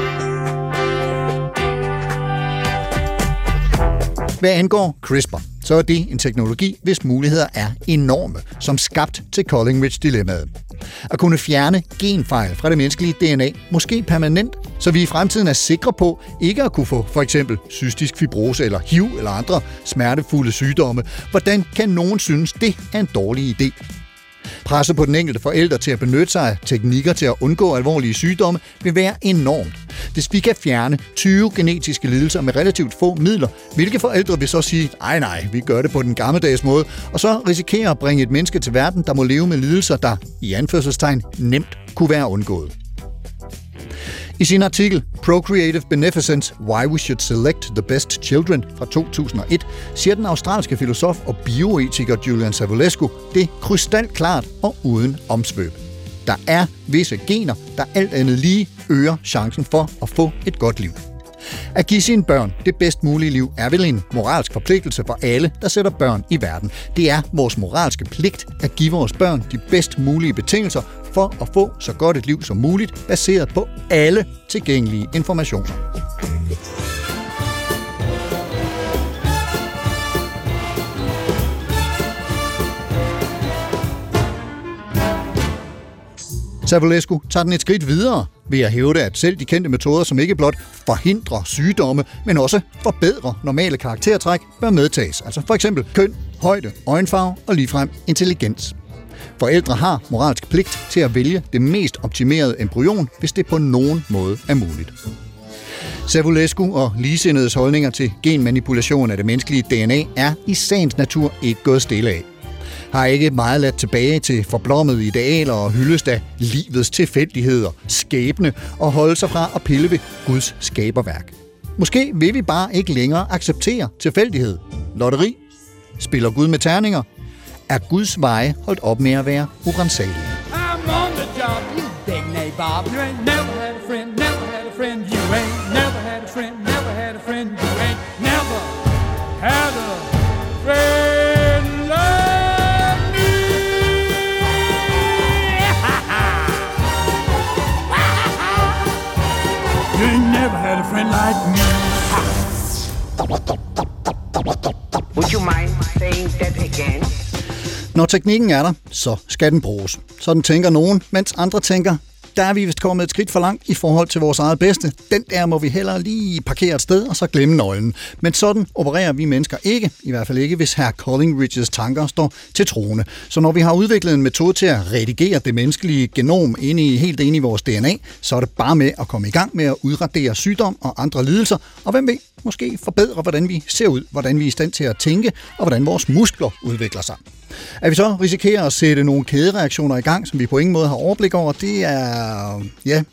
Hvad angår CRISPR, så er det en teknologi, hvis muligheder er enorme, som skabt til Collingridge-dilemmaet. At kunne fjerne genfejl fra det menneskelige DNA, måske permanent, så vi i fremtiden er sikre på ikke at kunne få for eksempel cystisk fibrose eller HIV eller andre smertefulde sygdomme. Hvordan kan nogen synes, det er en dårlig idé? Presset på den enkelte forælder til at benytte sig af teknikker til at undgå alvorlige sygdomme vil være enormt. Hvis vi kan fjerne 20 genetiske lidelser med relativt få midler, hvilke forældre vil så sige, nej nej, vi gør det på den gammeldags måde, og så risikerer at bringe et menneske til verden, der må leve med lidelser, der i anførselstegn nemt kunne være undgået. I sin artikel Procreative Beneficence Why We Should Select the Best Children fra 2001 siger den australske filosof og bioetiker Julian Savulescu det krystalklart og uden omsvøb. Der er visse gener, der alt andet lige øger chancen for at få et godt liv. At give sine børn det bedst mulige liv er vel en moralsk forpligtelse for alle, der sætter børn i verden. Det er vores moralske pligt at give vores børn de bedst mulige betingelser for at få så godt et liv som muligt, baseret på alle tilgængelige informationer. Savulescu tager den et skridt videre ved at hævde, at selv de kendte metoder, som ikke blot forhindrer sygdomme, men også forbedrer normale karaktertræk, bør medtages. Altså for eksempel køn, højde, øjenfarve og ligefrem intelligens. Forældre har moralsk pligt til at vælge det mest optimerede embryon, hvis det på nogen måde er muligt. Savulescu og ligesindedes holdninger til genmanipulation af det menneskelige DNA er i sagens natur ikke gået stille af. Har ikke meget ladt tilbage til forblommede idealer og hyldest af livets tilfældigheder, skæbne og holde sig fra at pille ved Guds skaberværk. Måske vil vi bare ikke længere acceptere tilfældighed. Lotteri? Spiller Gud med terninger? Er Guds veje holdt op med at være urensagelige? I'm on the job, you big. You ain't never had a friend, never had a friend. You ain't never had a friend, never had a friend. Friend like me. Would you mind saying that again? Når teknikken er der, så skal den bruges. Sådan tænker nogen, mens andre tænker, der er vi vist kommet et skridt for langt i forhold til vores eget bedste. Den der må vi hellere lige parkere et sted og så glemme nøglen. Men sådan opererer vi mennesker ikke, i hvert fald ikke, hvis herr Collingridges tanker står til troende. Så når vi har udviklet en metode til at redigere det menneskelige genom ind i, helt ind i vores DNA, så er det bare med at komme i gang med at udradere sygdom og andre lidelser, og hvem ved, måske forbedre, hvordan vi ser ud, hvordan vi er i stand til at tænke, og hvordan vores muskler udvikler sig. At vi så risikerer at sætte nogle kædereaktioner i gang, som vi på ingen måde har overblik over, det er, ja,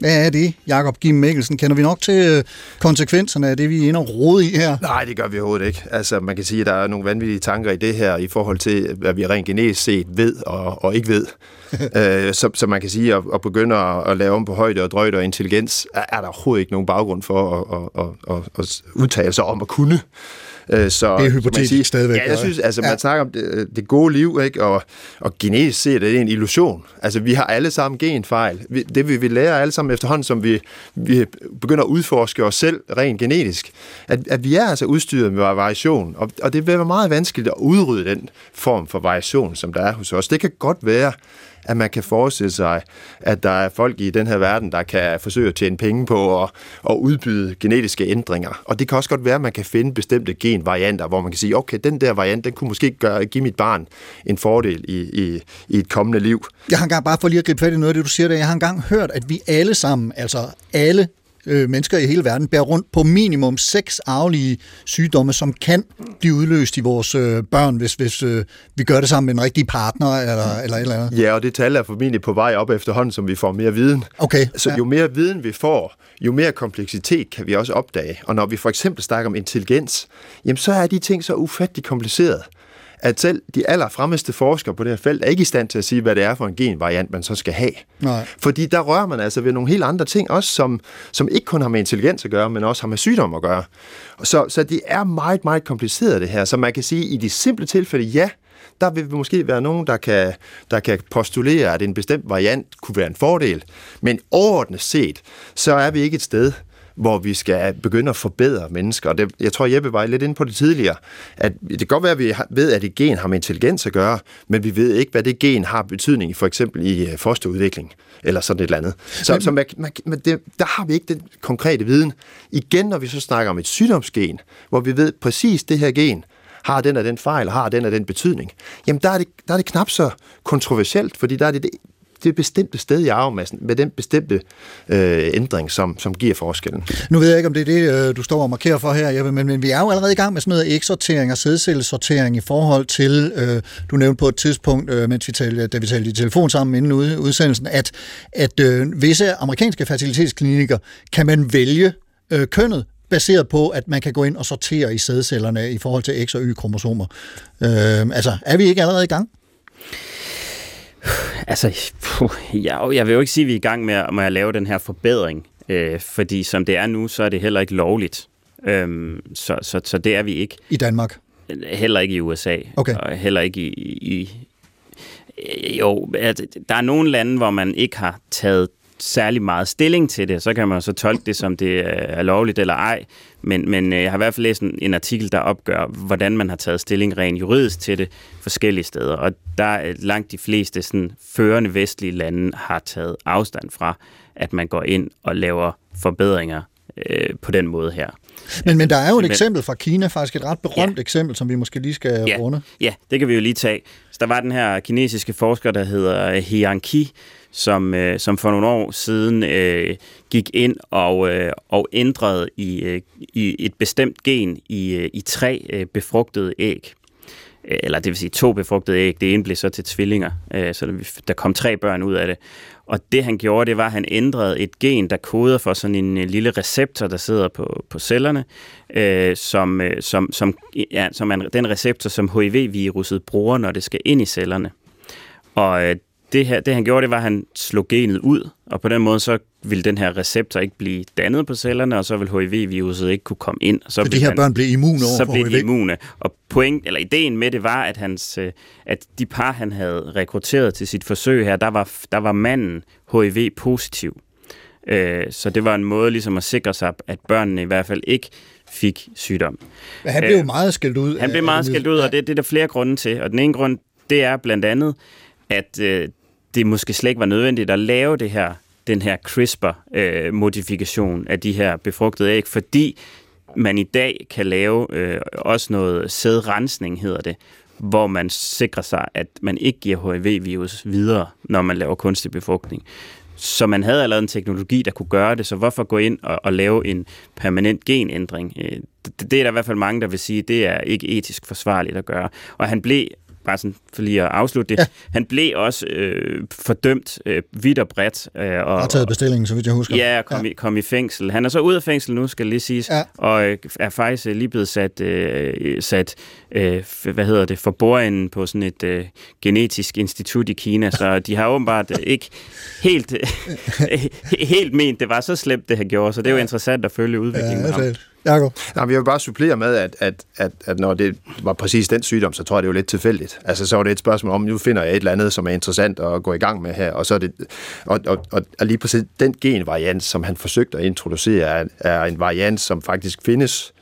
hvad er det, Jakob Kim Mikkelsen? Kender vi nok til øh, konsekvenserne af det, vi er inde og rode i her? Nej, det gør vi overhovedet ikke. Altså, man kan sige, at der er nogle vanvittige tanker i det her, i forhold til, hvad vi rent genetisk set ved og, og ikke ved. øh, så, så man kan sige, at, at begynde at, at lave om på højde og drøjde og intelligens, er, er der overhovedet ikke nogen baggrund for at, at, at, at, at udtale sig om at kunne. Øh, Så, Det er man hypotetisk sige- stadigvæk, Ja, jeg synes, altså, man Ja. snakker om det, det gode liv, ikke? Og, og genetisk set er det en illusion. Altså, vi har alle sammen genfejl. Vi, det vil vi lære alle sammen efterhånden, som vi, vi begynder at udforske os selv rent genetisk. At, at vi er altså udstyret med variation, og, og det vil være meget vanskeligt at udrydde den form for variation, som der er hos os. Det kan godt være, at man kan forestille sig, at der er folk i den her verden, der kan forsøge at tjene penge på at, at udbyde genetiske ændringer. Og det kan også godt være, at man kan finde bestemte genvarianter, hvor man kan sige, okay, den der variant, den kunne måske gøre, give mit barn en fordel i, i, i et kommende liv. Jeg har engang, bare for lige at gribe fat i noget af det, du siger der, jeg har engang hørt, at vi alle sammen, altså alle øh, mennesker i hele verden, bærer rundt på minimum seks arvelige sygdomme, som kan blive udløst i vores øh, børn, hvis, hvis øh, vi gør det sammen med en rigtig partner eller, eller et eller andet. Ja, og det tal er formentlig på vej op efterhånden, som vi får mere viden. Okay, Så ja. jo mere viden vi får, jo mere kompleksitet kan vi også opdage. Og når vi for eksempel snakker om intelligens, jamen så er de ting så ufattelig komplicerede, at selv de allerfremmeste forskere på det her felt er ikke i stand til at sige, hvad det er for en genvariant, man så skal have. Nej. Fordi der rører man altså ved nogle helt andre ting, også som, som ikke kun har med intelligens at gøre, men også har med sygdom at gøre. Så, så det er meget, meget kompliceret det her. Så man kan sige, at i de simple tilfælde, ja, der vil måske være nogen, der kan, der kan postulere, at en bestemt variant kunne være en fordel. Men overordnet set, så er vi ikke et sted, hvor vi skal begynde at forbedre mennesker. Og Det, jeg tror, Jeppe var lidt inde på det tidligere, at det kan godt være, at vi ved, at et gen har med intelligens at gøre, men vi ved ikke, hvad det gen har betydning, for eksempel i øh, fosterudvikling, eller sådan et eller andet. Så, så man, man, man, det, der har vi ikke den konkrete viden. Igen, når vi så snakker om et sygdomsgen, hvor vi ved præcis det her gen, har den og den fejl, har den og den betydning, jamen der er det, der er det knap så kontroversielt, fordi der er det det, bestemte sted i arvemassen, med den bestemte øh, ændring, som, som giver forskellen. Nu ved jeg ikke, om det er det, øh, du står og markerer for her, Jeppe, men, men vi er jo allerede i gang med sådan noget eksortering og sædcellesortering i forhold til, øh, du nævnte på et tidspunkt, øh, mens vi talte, da vi talte i telefon sammen inden ude, udsendelsen, at, at øh, visse amerikanske fertilitetsklinikker kan man vælge øh, kønnet baseret på, at man kan gå ind og sortere i sædcellerne i forhold til X- og Y-kromosomer. Øh, altså, er vi ikke allerede i gang? Altså, puh, jeg, jeg vil jo ikke sige, at vi er i gang med, at- med at lave den her forbedring, øh, fordi som det er nu, så er det heller ikke lovligt. Øhm, så, så, så det er vi ikke. I Danmark? Heller ikke i USA. Okay. Og heller ikke i... i i- jo, at der er nogle lande, hvor man ikke har taget særlig meget stilling til det. Så kan man så tolke det, som det er lovligt eller ej. Men, men øh, jeg har i hvert fald læst en, en artikel, der opgør, hvordan man har taget stilling rent juridisk til det forskellige steder. Og der er langt de fleste sådan, førende vestlige lande har taget afstand fra, at man går ind og laver forbedringer øh, på den måde her. Men, men der er jo et Men- eksempel fra Kina, faktisk et ret berømt ja. eksempel, som vi måske lige skal Ja. runde. Ja, det kan vi jo lige tage. Så der var den her kinesiske forsker, der hedder Hian Qi, som, øh, som for nogle år siden øh, gik ind og, øh, og ændrede i, øh, i et bestemt gen i, øh, i tre øh, befrugtede æg. Øh, eller det vil sige to befrugtede æg. Det ene blev så til tvillinger, øh, så der, der kom tre børn ud af det. Og det han gjorde, det var, at han ændrede et gen, der koder for sådan en øh, lille receptor, der sidder på, på cellerne, øh, som, øh, som, som, ja, som er den receptor, som HIV-viruset bruger, når det skal ind i cellerne. Og øh, det, her, det han gjorde, det var, at han slog genet ud, og på den måde så ville den her receptor ikke blive dannet på cellerne, og så vil HIV-viruset ikke kunne komme ind. Og så Så de her han- børn blev immune over så for blev de HIV. immune. Og point, eller ideen med det var, at, hans, øh, at de par, han havde rekrutteret til sit forsøg her, der var, der var manden HIV-positiv. Øh, Så det var en måde ligesom at sikre sig, at børnene i hvert fald ikke fik sygdom. Men han blev jo Øh, meget skældt ud. Han blev meget skældt ud, og det, det er der flere grunde til. Og den ene grund, det er blandt andet, at øh, det måske slet ikke var nødvendigt at lave det her, den her CRISPR-modifikation øh, af de her befrugtede æg, fordi man i dag kan lave øh, også noget sædrensning, hedder det, hvor man sikrer sig, at man ikke giver HIV-virus videre, når man laver kunstig befrugtning. Så man havde allerede en teknologi, der kunne gøre det, så hvorfor gå ind og, og lave en permanent genændring? Øh, det, det er der i hvert fald mange, der vil sige, det er ikke etisk forsvarligt at gøre. Og han blev, bare sådan for lige at afslutte det, ja. han blev også øh, fordømt øh, vidt og bredt. Øh, og, Har taget bestillingen, så vidt jeg husker. Ja, og kom, ja. I, kom i fængsel. Han er så ude af fængsel nu, skal lige siges, Ja. og øh, er faktisk øh, lige blevet sat, øh, sat øh, hvad hedder det, for bordenden på sådan et øh, genetisk institut i Kina, så de har åbenbart ikke helt, helt ment, det var så slemt, det han gjorde, så det er jo interessant at følge udviklingen med ham. Jakob? Jeg vil bare supplere med, at, at, at, at når det var præcis den sygdom, så tror jeg, det var lidt tilfældigt. Altså, så var det et spørgsmål om, nu finder jeg et eller andet, som er interessant at gå i gang med her, og så er det, og, og, og, og lige præcis den genvariant, som han forsøgte at introducere, er, er en variant, som faktisk findes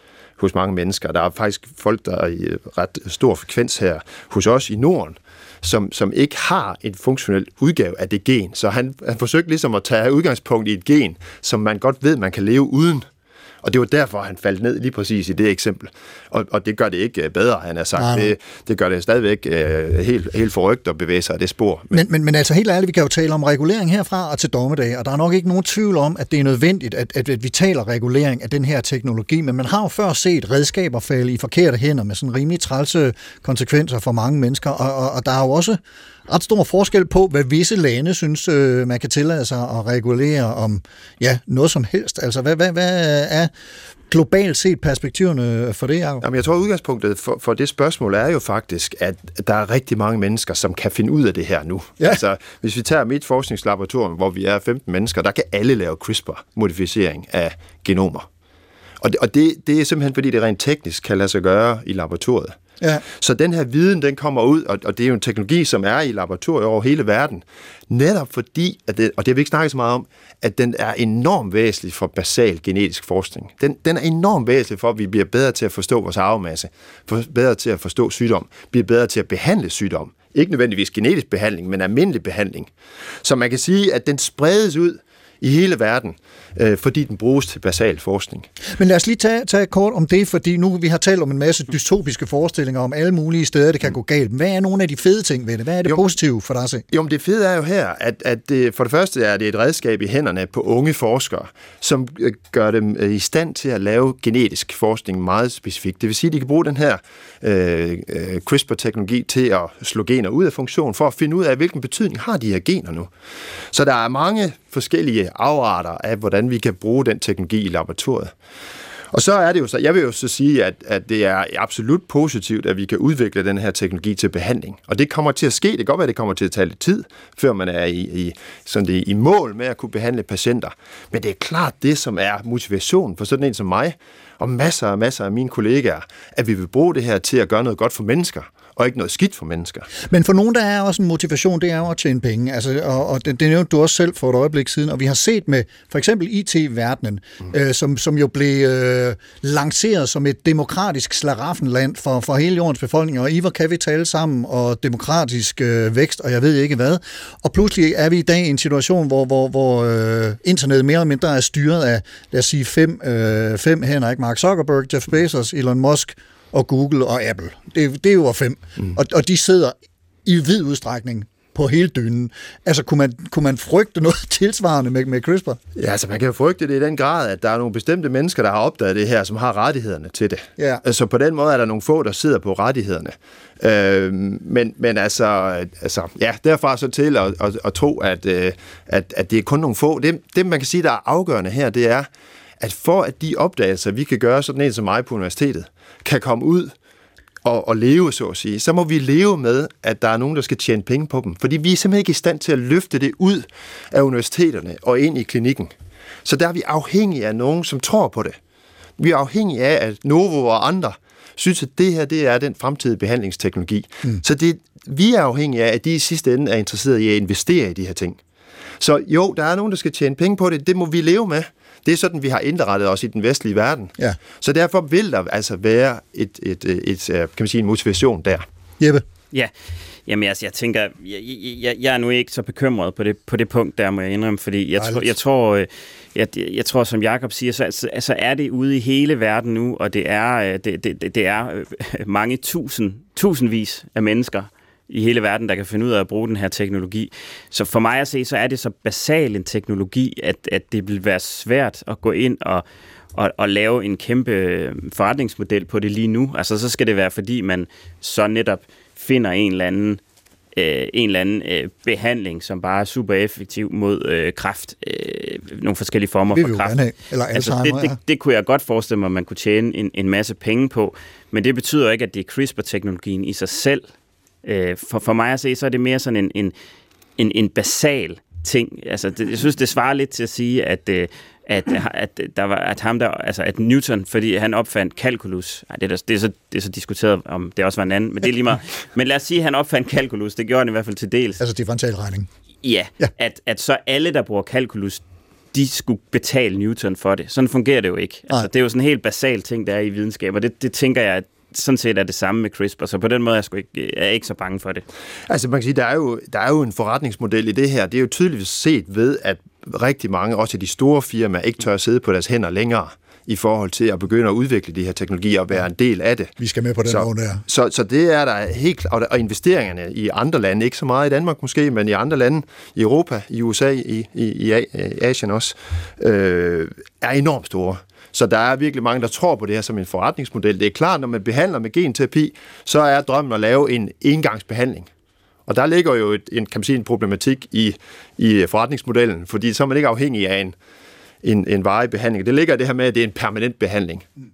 hos mange mennesker. Der er faktisk folk, der er i øh, ret stor frekvens her hos os i Norden, som, som ikke har en funktionel udgave af det gen. Så han, han forsøgte ligesom at tage udgangspunkt i et gen, som man godt ved, man kan leve uden. Og det var derfor, han faldt ned lige præcis i det eksempel. Og, og det gør det ikke øh, bedre, han har sagt. Nej, nej. Det, det gør det stadigvæk øh, helt, helt forrygt at bevæge sig af det spor. Men, men, men altså helt ærligt, vi kan jo tale om regulering herfra og til dommedag, og der er nok ikke nogen tvivl om, at det er nødvendigt, at, at, at vi taler regulering af den her teknologi, men man har jo før set redskaber falde i forkerte hænder med sådan rimelig trælse konsekvenser for mange mennesker, og, og, og der er jo også ret stor forskel på, hvad visse lande synes, øh, man kan tillade sig at regulere om ja, noget som helst. Altså, hvad, hvad, hvad er globalt set perspektiverne for det, Jacob? Jamen, jeg tror, at udgangspunktet for, for det spørgsmål er jo faktisk, at der er rigtig mange mennesker, som kan finde ud af det her nu. Ja. Altså, hvis vi tager mit forskningslaboratorium, hvor vi er 15 mennesker, der kan alle lave CRISPR-modificering af genomer. Og, det, og det, det er simpelthen, fordi det rent teknisk kan lade sig gøre i laboratoriet. Ja. Så den her viden, den kommer ud, og, og det er jo en teknologi, som er i laboratorier over hele verden. Netop fordi, at det, og det har vi ikke snakket så meget om, at den er enormt væsentlig for basal genetisk forskning. Den, den er enormt væsentlig for, at vi bliver bedre til at forstå vores arvemasse, for, bedre til at forstå sygdom, bliver bedre til at behandle sygdom. Ikke nødvendigvis genetisk behandling, men almindelig behandling. Så man kan sige, at den spredes ud i hele verden, øh, fordi den bruges til basal forskning. Men lad os lige tage, tage kort om det, fordi nu vi har talt om en masse dystopiske forestillinger om alle mulige steder, det kan gå galt. Hvad er nogle af de fede ting ved det? Hvad er det Jo. positive for dig at se? Jo, men det fede er jo her, at, at det, for det første er det et redskab i hænderne på unge forskere, som øh, gør dem øh, i stand til at lave genetisk forskning meget specifikt. Det vil sige, at de kan bruge den her øh, øh, CRISPR-teknologi til at slå gener ud af funktion, for at finde ud af, hvilken betydning har de her gener nu. Så der er mange forskellige afarter af, hvordan vi kan bruge den teknologi i laboratoriet. Og så er det jo så, jeg vil jo så sige, at, at det er absolut positivt, at vi kan udvikle den her teknologi til behandling. Og det kommer til at ske. Det kan godt være, at det kommer til at tage lidt tid, før man er i, i, sådan det, i mål med at kunne behandle patienter. Men det er klart det, som er motivationen for sådan en som mig, og masser og masser af mine kollegaer, at vi vil bruge det her til at gøre noget godt for mennesker, og ikke noget skidt for mennesker. Men for nogen, der er også en motivation, det er jo at tjene penge. Altså, og, og det, det nævnte du også selv for et øjeblik siden, og vi har set med for eksempel IT-verdenen, mm. øh, som, som jo blev øh, lanceret som et demokratisk slaraffenland for, for hele jordens befolkning, og i hvor kan vi tale sammen, og demokratisk øh, vækst, og jeg ved ikke hvad. Og pludselig er vi i dag i en situation, hvor, hvor, hvor øh, internettet mere eller mindre er styret af, lad os sige, fem, øh, fem hænder, ikke? Mark Zuckerberg, Jeff Bezos, Elon Musk og Google og Apple. Det, det er jo fem. Mm. Og, og de sidder i vid udstrækning på hele dynen. Altså, kunne man, kunne man frygte noget tilsvarende med, med CRISPR? Ja, altså man kan jo frygte det i den grad, at der er nogle bestemte mennesker, der har opdaget det her, som har rettighederne til det. Ja. Så på den måde er der nogle få, der sidder på rettighederne. Øh, men, men altså, altså, ja, derfra så til at, at, at tro, at, øh, at, at det er kun nogle få. Det, det, man kan sige, der er afgørende her, det er, at for at de opdagelser, vi kan gøre sådan en som mig på universitetet, kan komme ud og, og leve, så at sige, så må vi leve med, at der er nogen, der skal tjene penge på dem. Fordi vi er simpelthen ikke i stand til at løfte det ud af universiteterne og ind i klinikken. Så der er vi afhængige af nogen, som tror på det. Vi er afhængige af, at Novo og andre synes, at det her det er den fremtidige behandlingsteknologi. Mm. Så det, vi er afhængige af, at de i sidste ende er interesserede i at investere i de her ting. Så jo, der er nogen, der skal tjene penge på det. Det må vi leve med. Det er sådan, vi har indrettet os i den vestlige verden. Ja. Så derfor vil der altså være et, et, et, et, kan man sige, en motivation der. Jeppe? Ja, Jamen altså, jeg tænker, jeg, jeg, jeg er nu ikke så bekymret på det, på det punkt, der må jeg indrømme, fordi jeg, tror, jeg tror, øh, jeg, jeg tror, som Jakob siger, så altså, altså er det ude i hele verden nu, og det er, øh, det, det, det er øh, mange tusind, tusindvis af mennesker i hele verden, der kan finde ud af at bruge den her teknologi. Så for mig at se, så er det så basal en teknologi, at, at det vil være svært at gå ind og, og, og lave en kæmpe forretningsmodel på det lige nu. Altså, så skal det være, fordi man så netop finder en eller anden øh, en eller anden øh, behandling, som bare er super effektiv mod øh, kræft, øh, nogle forskellige former for kræft. Eller altså, det, det, det kunne jeg godt forestille mig, at man kunne tjene en, en masse penge på, men det betyder ikke, at det er CRISPR-teknologien i sig selv. Øh, for, for mig at se, så er det mere sådan en, en, en, en basal ting. Altså, det, jeg synes, det svarer lidt til at sige, at, øh, at, at, der var, at ham der, altså at Newton, fordi han opfandt calculus, Ej, det, er, det, er så, det er så diskuteret, om det også var en anden, men det er lige meget. Men lad os sige, at han opfandt calculus, det gjorde han i hvert fald til dels. Altså differentialregning. Ja, ja. At, at så alle, der bruger calculus, de skulle betale Newton for det. Sådan fungerer det jo ikke. Altså, det er jo sådan en helt basal ting, der er i videnskab, og det, det tænker jeg, at sådan set er det samme med CRISPR, så på den måde er jeg, sgu ikke, er jeg ikke så bange for det. Altså man kan sige, der er, jo, der er jo en forretningsmodel i det her. Det er jo tydeligt set ved, at rigtig mange, også de store firmaer, ikke tør at sidde på deres hænder længere i forhold til at begynde at udvikle de her teknologier og være en del af det. Vi skal med på den vogn der. Så, så det er der helt klart, og investeringerne i andre lande, ikke så meget i Danmark måske, men i andre lande, i Europa, i USA, i, i, i Asien også, øh, er enormt store. Så der er virkelig mange, der tror på det her som en forretningsmodel. Det er klart, når man behandler med genterapi, så er drømmen at lave en engangsbehandling. Og der ligger jo et, en, kan man sige, en problematik i, i forretningsmodellen, fordi så er man ikke afhængig af en, en, en varig behandling. Det ligger det her med, at det er en permanent behandling. Mm.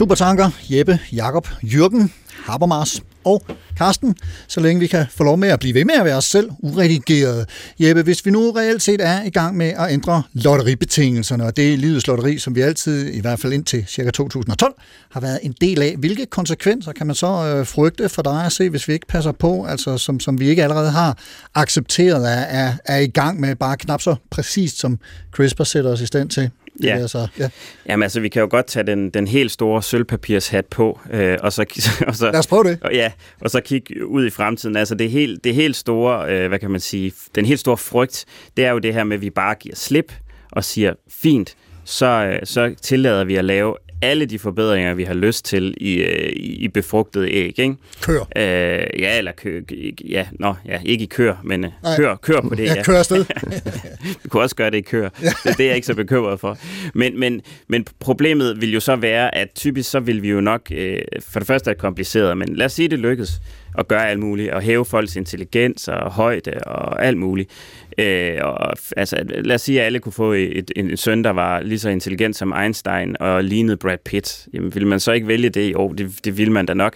Supertanker, Jeppe, Jakob, Jørgen, Habermas og Karsten, så længe vi kan få lov med at blive ved med at være os selv uredigeret. Jeppe, hvis vi nu reelt set er i gang med at ændre lotteribetingelserne, og det er livets lotteri, som vi altid, i hvert fald indtil ca. 2012, har været en del af. Hvilke konsekvenser kan man så øh, frygte for dig at se, hvis vi ikke passer på, altså som, som vi ikke allerede har accepteret, er, er, er i gang med bare knap så præcist, som CRISPR sætter os i stand til? Det Ja. Altså, ja. Jamen altså, vi kan jo godt tage den, den helt store sølvpapirshat på, øh, og, så, og så... Lad os prøve det. Og, ja, og så kigge ud i fremtiden. Altså det helt, det helt store, øh, hvad kan man sige, den helt store frygt, det er jo det her med, at vi bare giver slip og siger, fint, så, øh, så tillader vi at lave alle de forbedringer, vi har lyst til i, øh, i i befrugtede æg. Ikke? Kør. Øh, ja, eller kø, ja, nå, ja, ikke i kør, men øh, kør, kør på det. Ja, kør afsted. vi kunne også gøre det i kør. Det, det er jeg ikke så bekymret for. Men, men, men problemet vil jo så være, at typisk så vil vi jo nok, øh, for det første er det kompliceret, men lad os sige, det lykkes at gøre alt muligt, og hæve folks intelligens og højde og alt muligt. Øh, og, altså, lad os sige, at alle kunne få et, en, en søn, der var lige så intelligent som Einstein og lignede Brad Pitt. Jamen, ville man så ikke vælge det? Jo, det, det ville man da nok.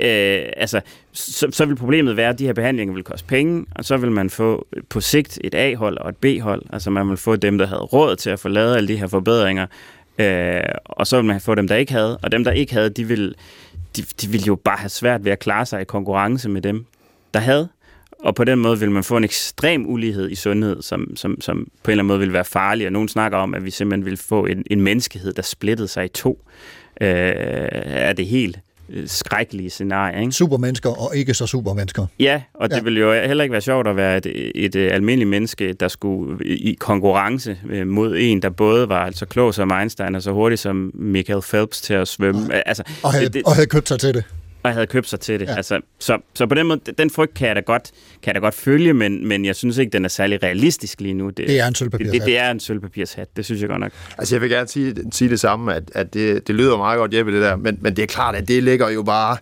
Øh, altså, så, så vil problemet være, at de her behandlinger vil koste penge, og så vil man få på sigt et A-hold og et B-hold. Altså, man vil få dem, der havde råd til at få lavet alle de her forbedringer, øh, og så vil man få dem, der ikke havde. Og dem, der ikke havde, de vil, de, de vil jo bare have svært ved at klare sig i konkurrence med dem, der havde. Og på den måde vil man få en ekstrem ulighed i sundhed, som, som, som på en eller anden måde vil være farlig. Og nogen snakker om, at vi simpelthen vil få en, en menneskehed, der splittede sig i to. Øh, er det helt øh, skrækkelige scenarie, ikke? Supermennesker og ikke så supermennesker. Ja, og det Ja. ville jo heller ikke være sjovt at være et, et, et almindeligt menneske, der skulle i konkurrence øh, mod en, der både var altså klog som Einstein og så hurtig som Michael Phelps til at svømme. Altså, Og havde, det, og havde købt sig til det. Og havde købt sig til det. Ja. Altså, så, så på den måde, den frygt kan jeg da godt, kan jeg da godt følge, men, men jeg synes ikke, den er særlig realistisk lige nu. Det er en det, sølvpapirshat. det, det er en sølvpapirshat, det synes jeg godt nok. Altså, jeg vil gerne sige, sige det samme, at, at det, det lyder meget godt, Jeppe, det der, men, men det er klart, at det ligger jo bare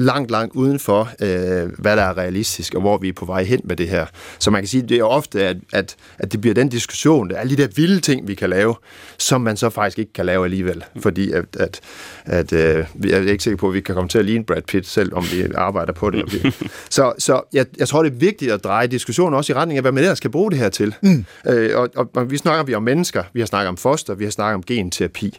langt, langt uden for, øh, hvad der er realistisk, og hvor vi er på vej hen med det her. Så man kan sige, det er ofte, at, at, at det bliver den diskussion, der er alle de der vilde ting, vi kan lave, som man så faktisk ikke kan lave alligevel. Fordi at, at, at øh, vi er ikke sikker på, at vi kan komme til at ligne Brad Pitt, selv om vi arbejder på det. så så jeg, jeg tror, det er vigtigt at dreje diskussionen også i retning af, hvad man ellers skal bruge det her til. Mm. Øh, og, og, og vi snakker vi om mennesker, vi har snakket om foster, vi har snakket om genterapi.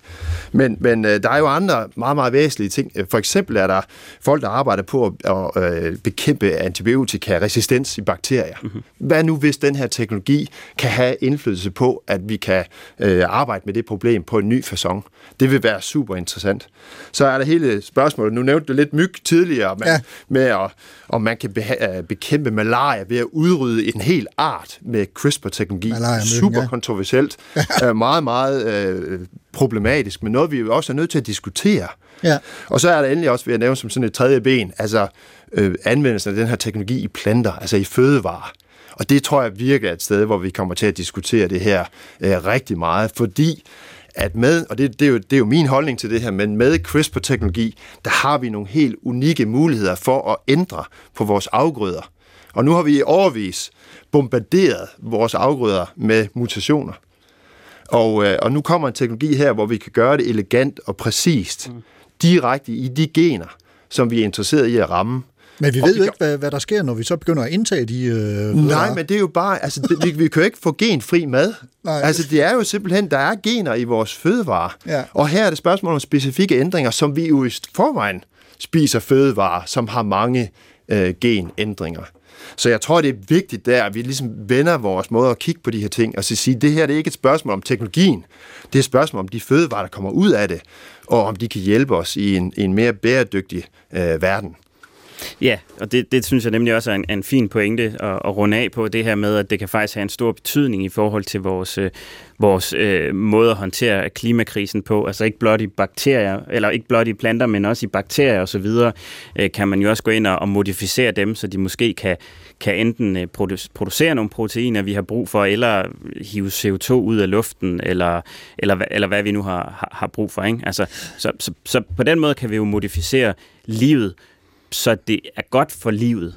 Men, men øh, der er jo andre meget, meget væsentlige ting. For eksempel er der folk, der arbejder på at, at øh, bekæmpe antibiotikaresistens i bakterier. Mm-hmm. Hvad nu, hvis den her teknologi kan have indflydelse på, at vi kan øh, arbejde med det problem på en ny façon? Det vil være super interessant. Så er der hele spørgsmålet, nu nævnte du lidt myg tidligere, med, ja. med at, om man kan beha- øh, bekæmpe malaria ved at udrydde en hel art med CRISPR-teknologi. Malariamyggen, Super ja. kontroversielt. øh, meget, meget øh, problematisk, men noget, vi jo også er nødt til at diskutere. Ja. Og så er der endelig også, vil jeg nævne som sådan et tredje ben, altså øh, anvendelsen af den her teknologi i planter, altså i fødevarer. Og det tror jeg virkelig er et sted, hvor vi kommer til at diskutere det her øh, rigtig meget, fordi at med, og det, det, er jo, det er jo min holdning til det her, men med CRISPR-teknologi, der har vi nogle helt unikke muligheder for at ændre på vores afgrøder. Og nu har vi i overvis bombarderet vores afgrøder med mutationer. Og, øh, og nu kommer en teknologi her, hvor vi kan gøre det elegant og præcist, mm. direkte i de gener, som vi er interesseret i at ramme. Men vi Og ved vi jo ikke, hvad, hvad der sker, når vi så begynder at indtage de... Øh, Nej, men det er jo bare, altså, det, vi, vi kan jo ikke få genfri mad. Nej. Altså, det er jo simpelthen, der er gener i vores fødevarer. Ja. Og her er det spørgsmål om specifikke ændringer, som vi jo i forvejen spiser fødevarer, som har mange øh, genændringer. Så jeg tror, det er vigtigt der, at vi ligesom vender vores måde at kigge på de her ting, og så sige, det her det er ikke et spørgsmål om teknologien, det er et spørgsmål om de fødevarer, der kommer ud af det, og om de kan hjælpe os i en, i en mere bæredygtig øh, verden. Ja, og det, det synes jeg nemlig også er en, en fin pointe at, at runde af på, det her med, at det kan faktisk have en stor betydning i forhold til vores, øh, vores øh, måde at håndtere klimakrisen på. Altså ikke blot i bakterier, eller ikke blot i planter, men også i bakterier osv., øh, kan man jo også gå ind og, og modificere dem, så de måske kan, kan enten øh, producere nogle proteiner, vi har brug for, eller hive CO2 ud af luften, eller, eller, eller hvad vi nu har, har, har brug for. Ikke? Altså, så, så, så på den måde kan vi jo modificere livet, så det er godt for livet.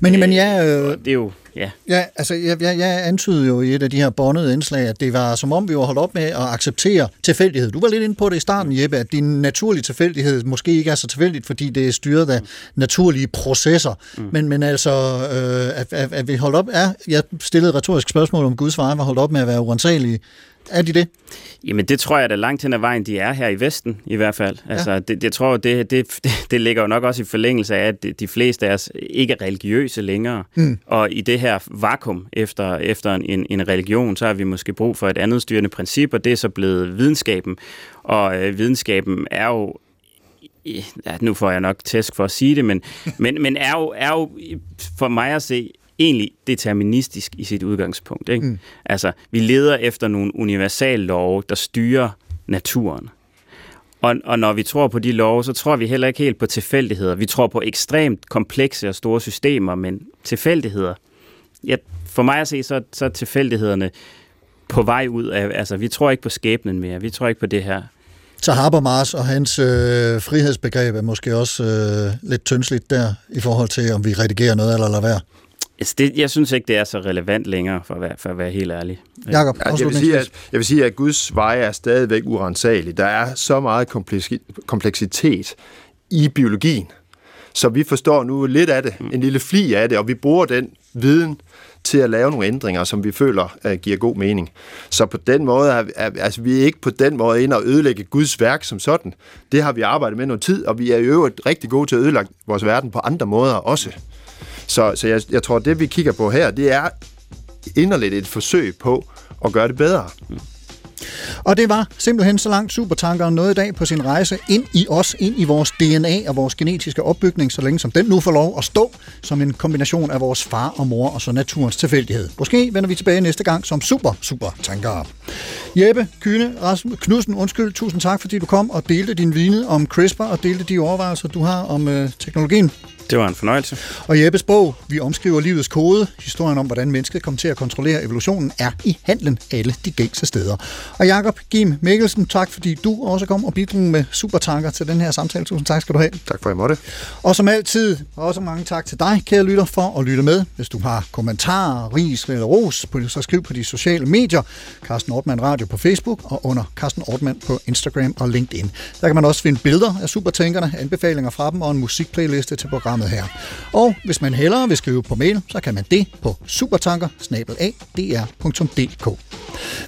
Men, men ja, øh, det er jo, ja. Ja, altså jeg, jeg, jeg antydede jo i et af de her båndede indslag, at det var som om vi var holdt op med at acceptere tilfældighed. Du var lidt inde på det i starten, Jeppe, at din naturlige tilfældighed måske ikke er så tilfældigt, fordi det er styret af naturlige processer. Mm. Men, men altså, øh, at, at, at vi holdt op, er, jeg stillede et retorisk spørgsmål om Guds veje var holdt op med at være uansagelige. Er de det? Jamen det tror jeg da langt hen ad vejen, de er her i Vesten i hvert fald. Altså det, det tror jeg, det, det, det ligger jo nok også i forlængelse af, at de fleste af os ikke er religiøse længere. Mm. Og i det her vakuum efter, efter en, en religion, så har vi måske brug for et andet styrende princip, og det er så blevet videnskaben. Og øh, videnskaben er jo ja, nu får jeg nok tæsk for at sige det, men, men, men er, jo, er jo for mig at se egentlig deterministisk i sit udgangspunkt. Ikke? Mm. Altså, vi leder efter nogle universallove, der styrer naturen. Og, og når vi tror på de love, så tror vi heller ikke helt på tilfældigheder. Vi tror på ekstremt komplekse og store systemer, men tilfældigheder. Ja, for mig at se, så, så er tilfældighederne på vej ud af... Altså, vi tror ikke på skæbnen mere. Vi tror ikke på det her. Så Habermas og hans øh, frihedsbegreb er måske også øh, lidt tyndsligt der, i forhold til, om vi redigerer noget eller lader være. Altså, det, jeg synes ikke, det er så relevant længere, for at være, for at være helt ærlig. Jakob, Ja, jeg, vil sige, at, jeg vil sige, at Guds veje er stadigvæk urensagelige. Der er så meget kompleks- kompleksitet i biologien, så vi forstår nu lidt af det, en lille fli af det, og vi bruger den viden til at lave nogle ændringer, som vi føler uh, giver god mening. Så på den måde er, er altså, vi er ikke på den måde inde og ødelægge Guds værk som sådan. Det har vi arbejdet med noget tid, og vi er i øvrigt rigtig gode til at ødelægge vores verden på andre måder også. Så, så jeg, jeg tror, det vi kigger på her, det er inderligt et forsøg på at gøre det bedre. Mm. Og det var simpelthen så langt supertankeren nåede i dag på sin rejse ind i os, ind i vores DNA og vores genetiske opbygning, så længe som den nu får lov at stå som en kombination af vores far og mor og så naturens tilfældighed. Måske vender vi tilbage næste gang som super, super tankere. Jeppe, Kyne, Rasmus, Knudsen, undskyld, tusind tak, fordi du kom og delte din viden om CRISPR og delte de overvejelser, du har om øh, teknologien. Det var en fornøjelse. Og Jeppes bog, Vi omskriver livets kode, historien om, hvordan mennesket kom til at kontrollere evolutionen, er i handlen alle de gængse steder. Og Jakob Gim Mikkelsen, tak fordi du også kom og bidrog med supertanker til den her samtale. Tusind tak skal du have. Tak for, at I måtte. Og som altid, også mange tak til dig, kære lytter, for at lytte med. Hvis du har kommentarer, ris eller ros, så skriv på de sociale medier. Carsten Ortmann Radio på Facebook og under Carsten Ortmann på Instagram og LinkedIn. Der kan man også finde billeder af supertænkerne, anbefalinger fra dem og en musikplayliste til programmet her. Og hvis man hellere vil skrive på mail, så kan man det på supertanker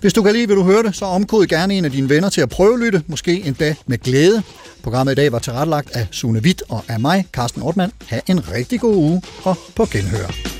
Hvis du kan lide, vil du høre det, så omkod gerne en af dine venner til at prøve lytte, måske endda med glæde. Programmet i dag var tilrettelagt af Sune Witt og af mig, Carsten Ortmann. Ha' en rigtig god uge og på genhør.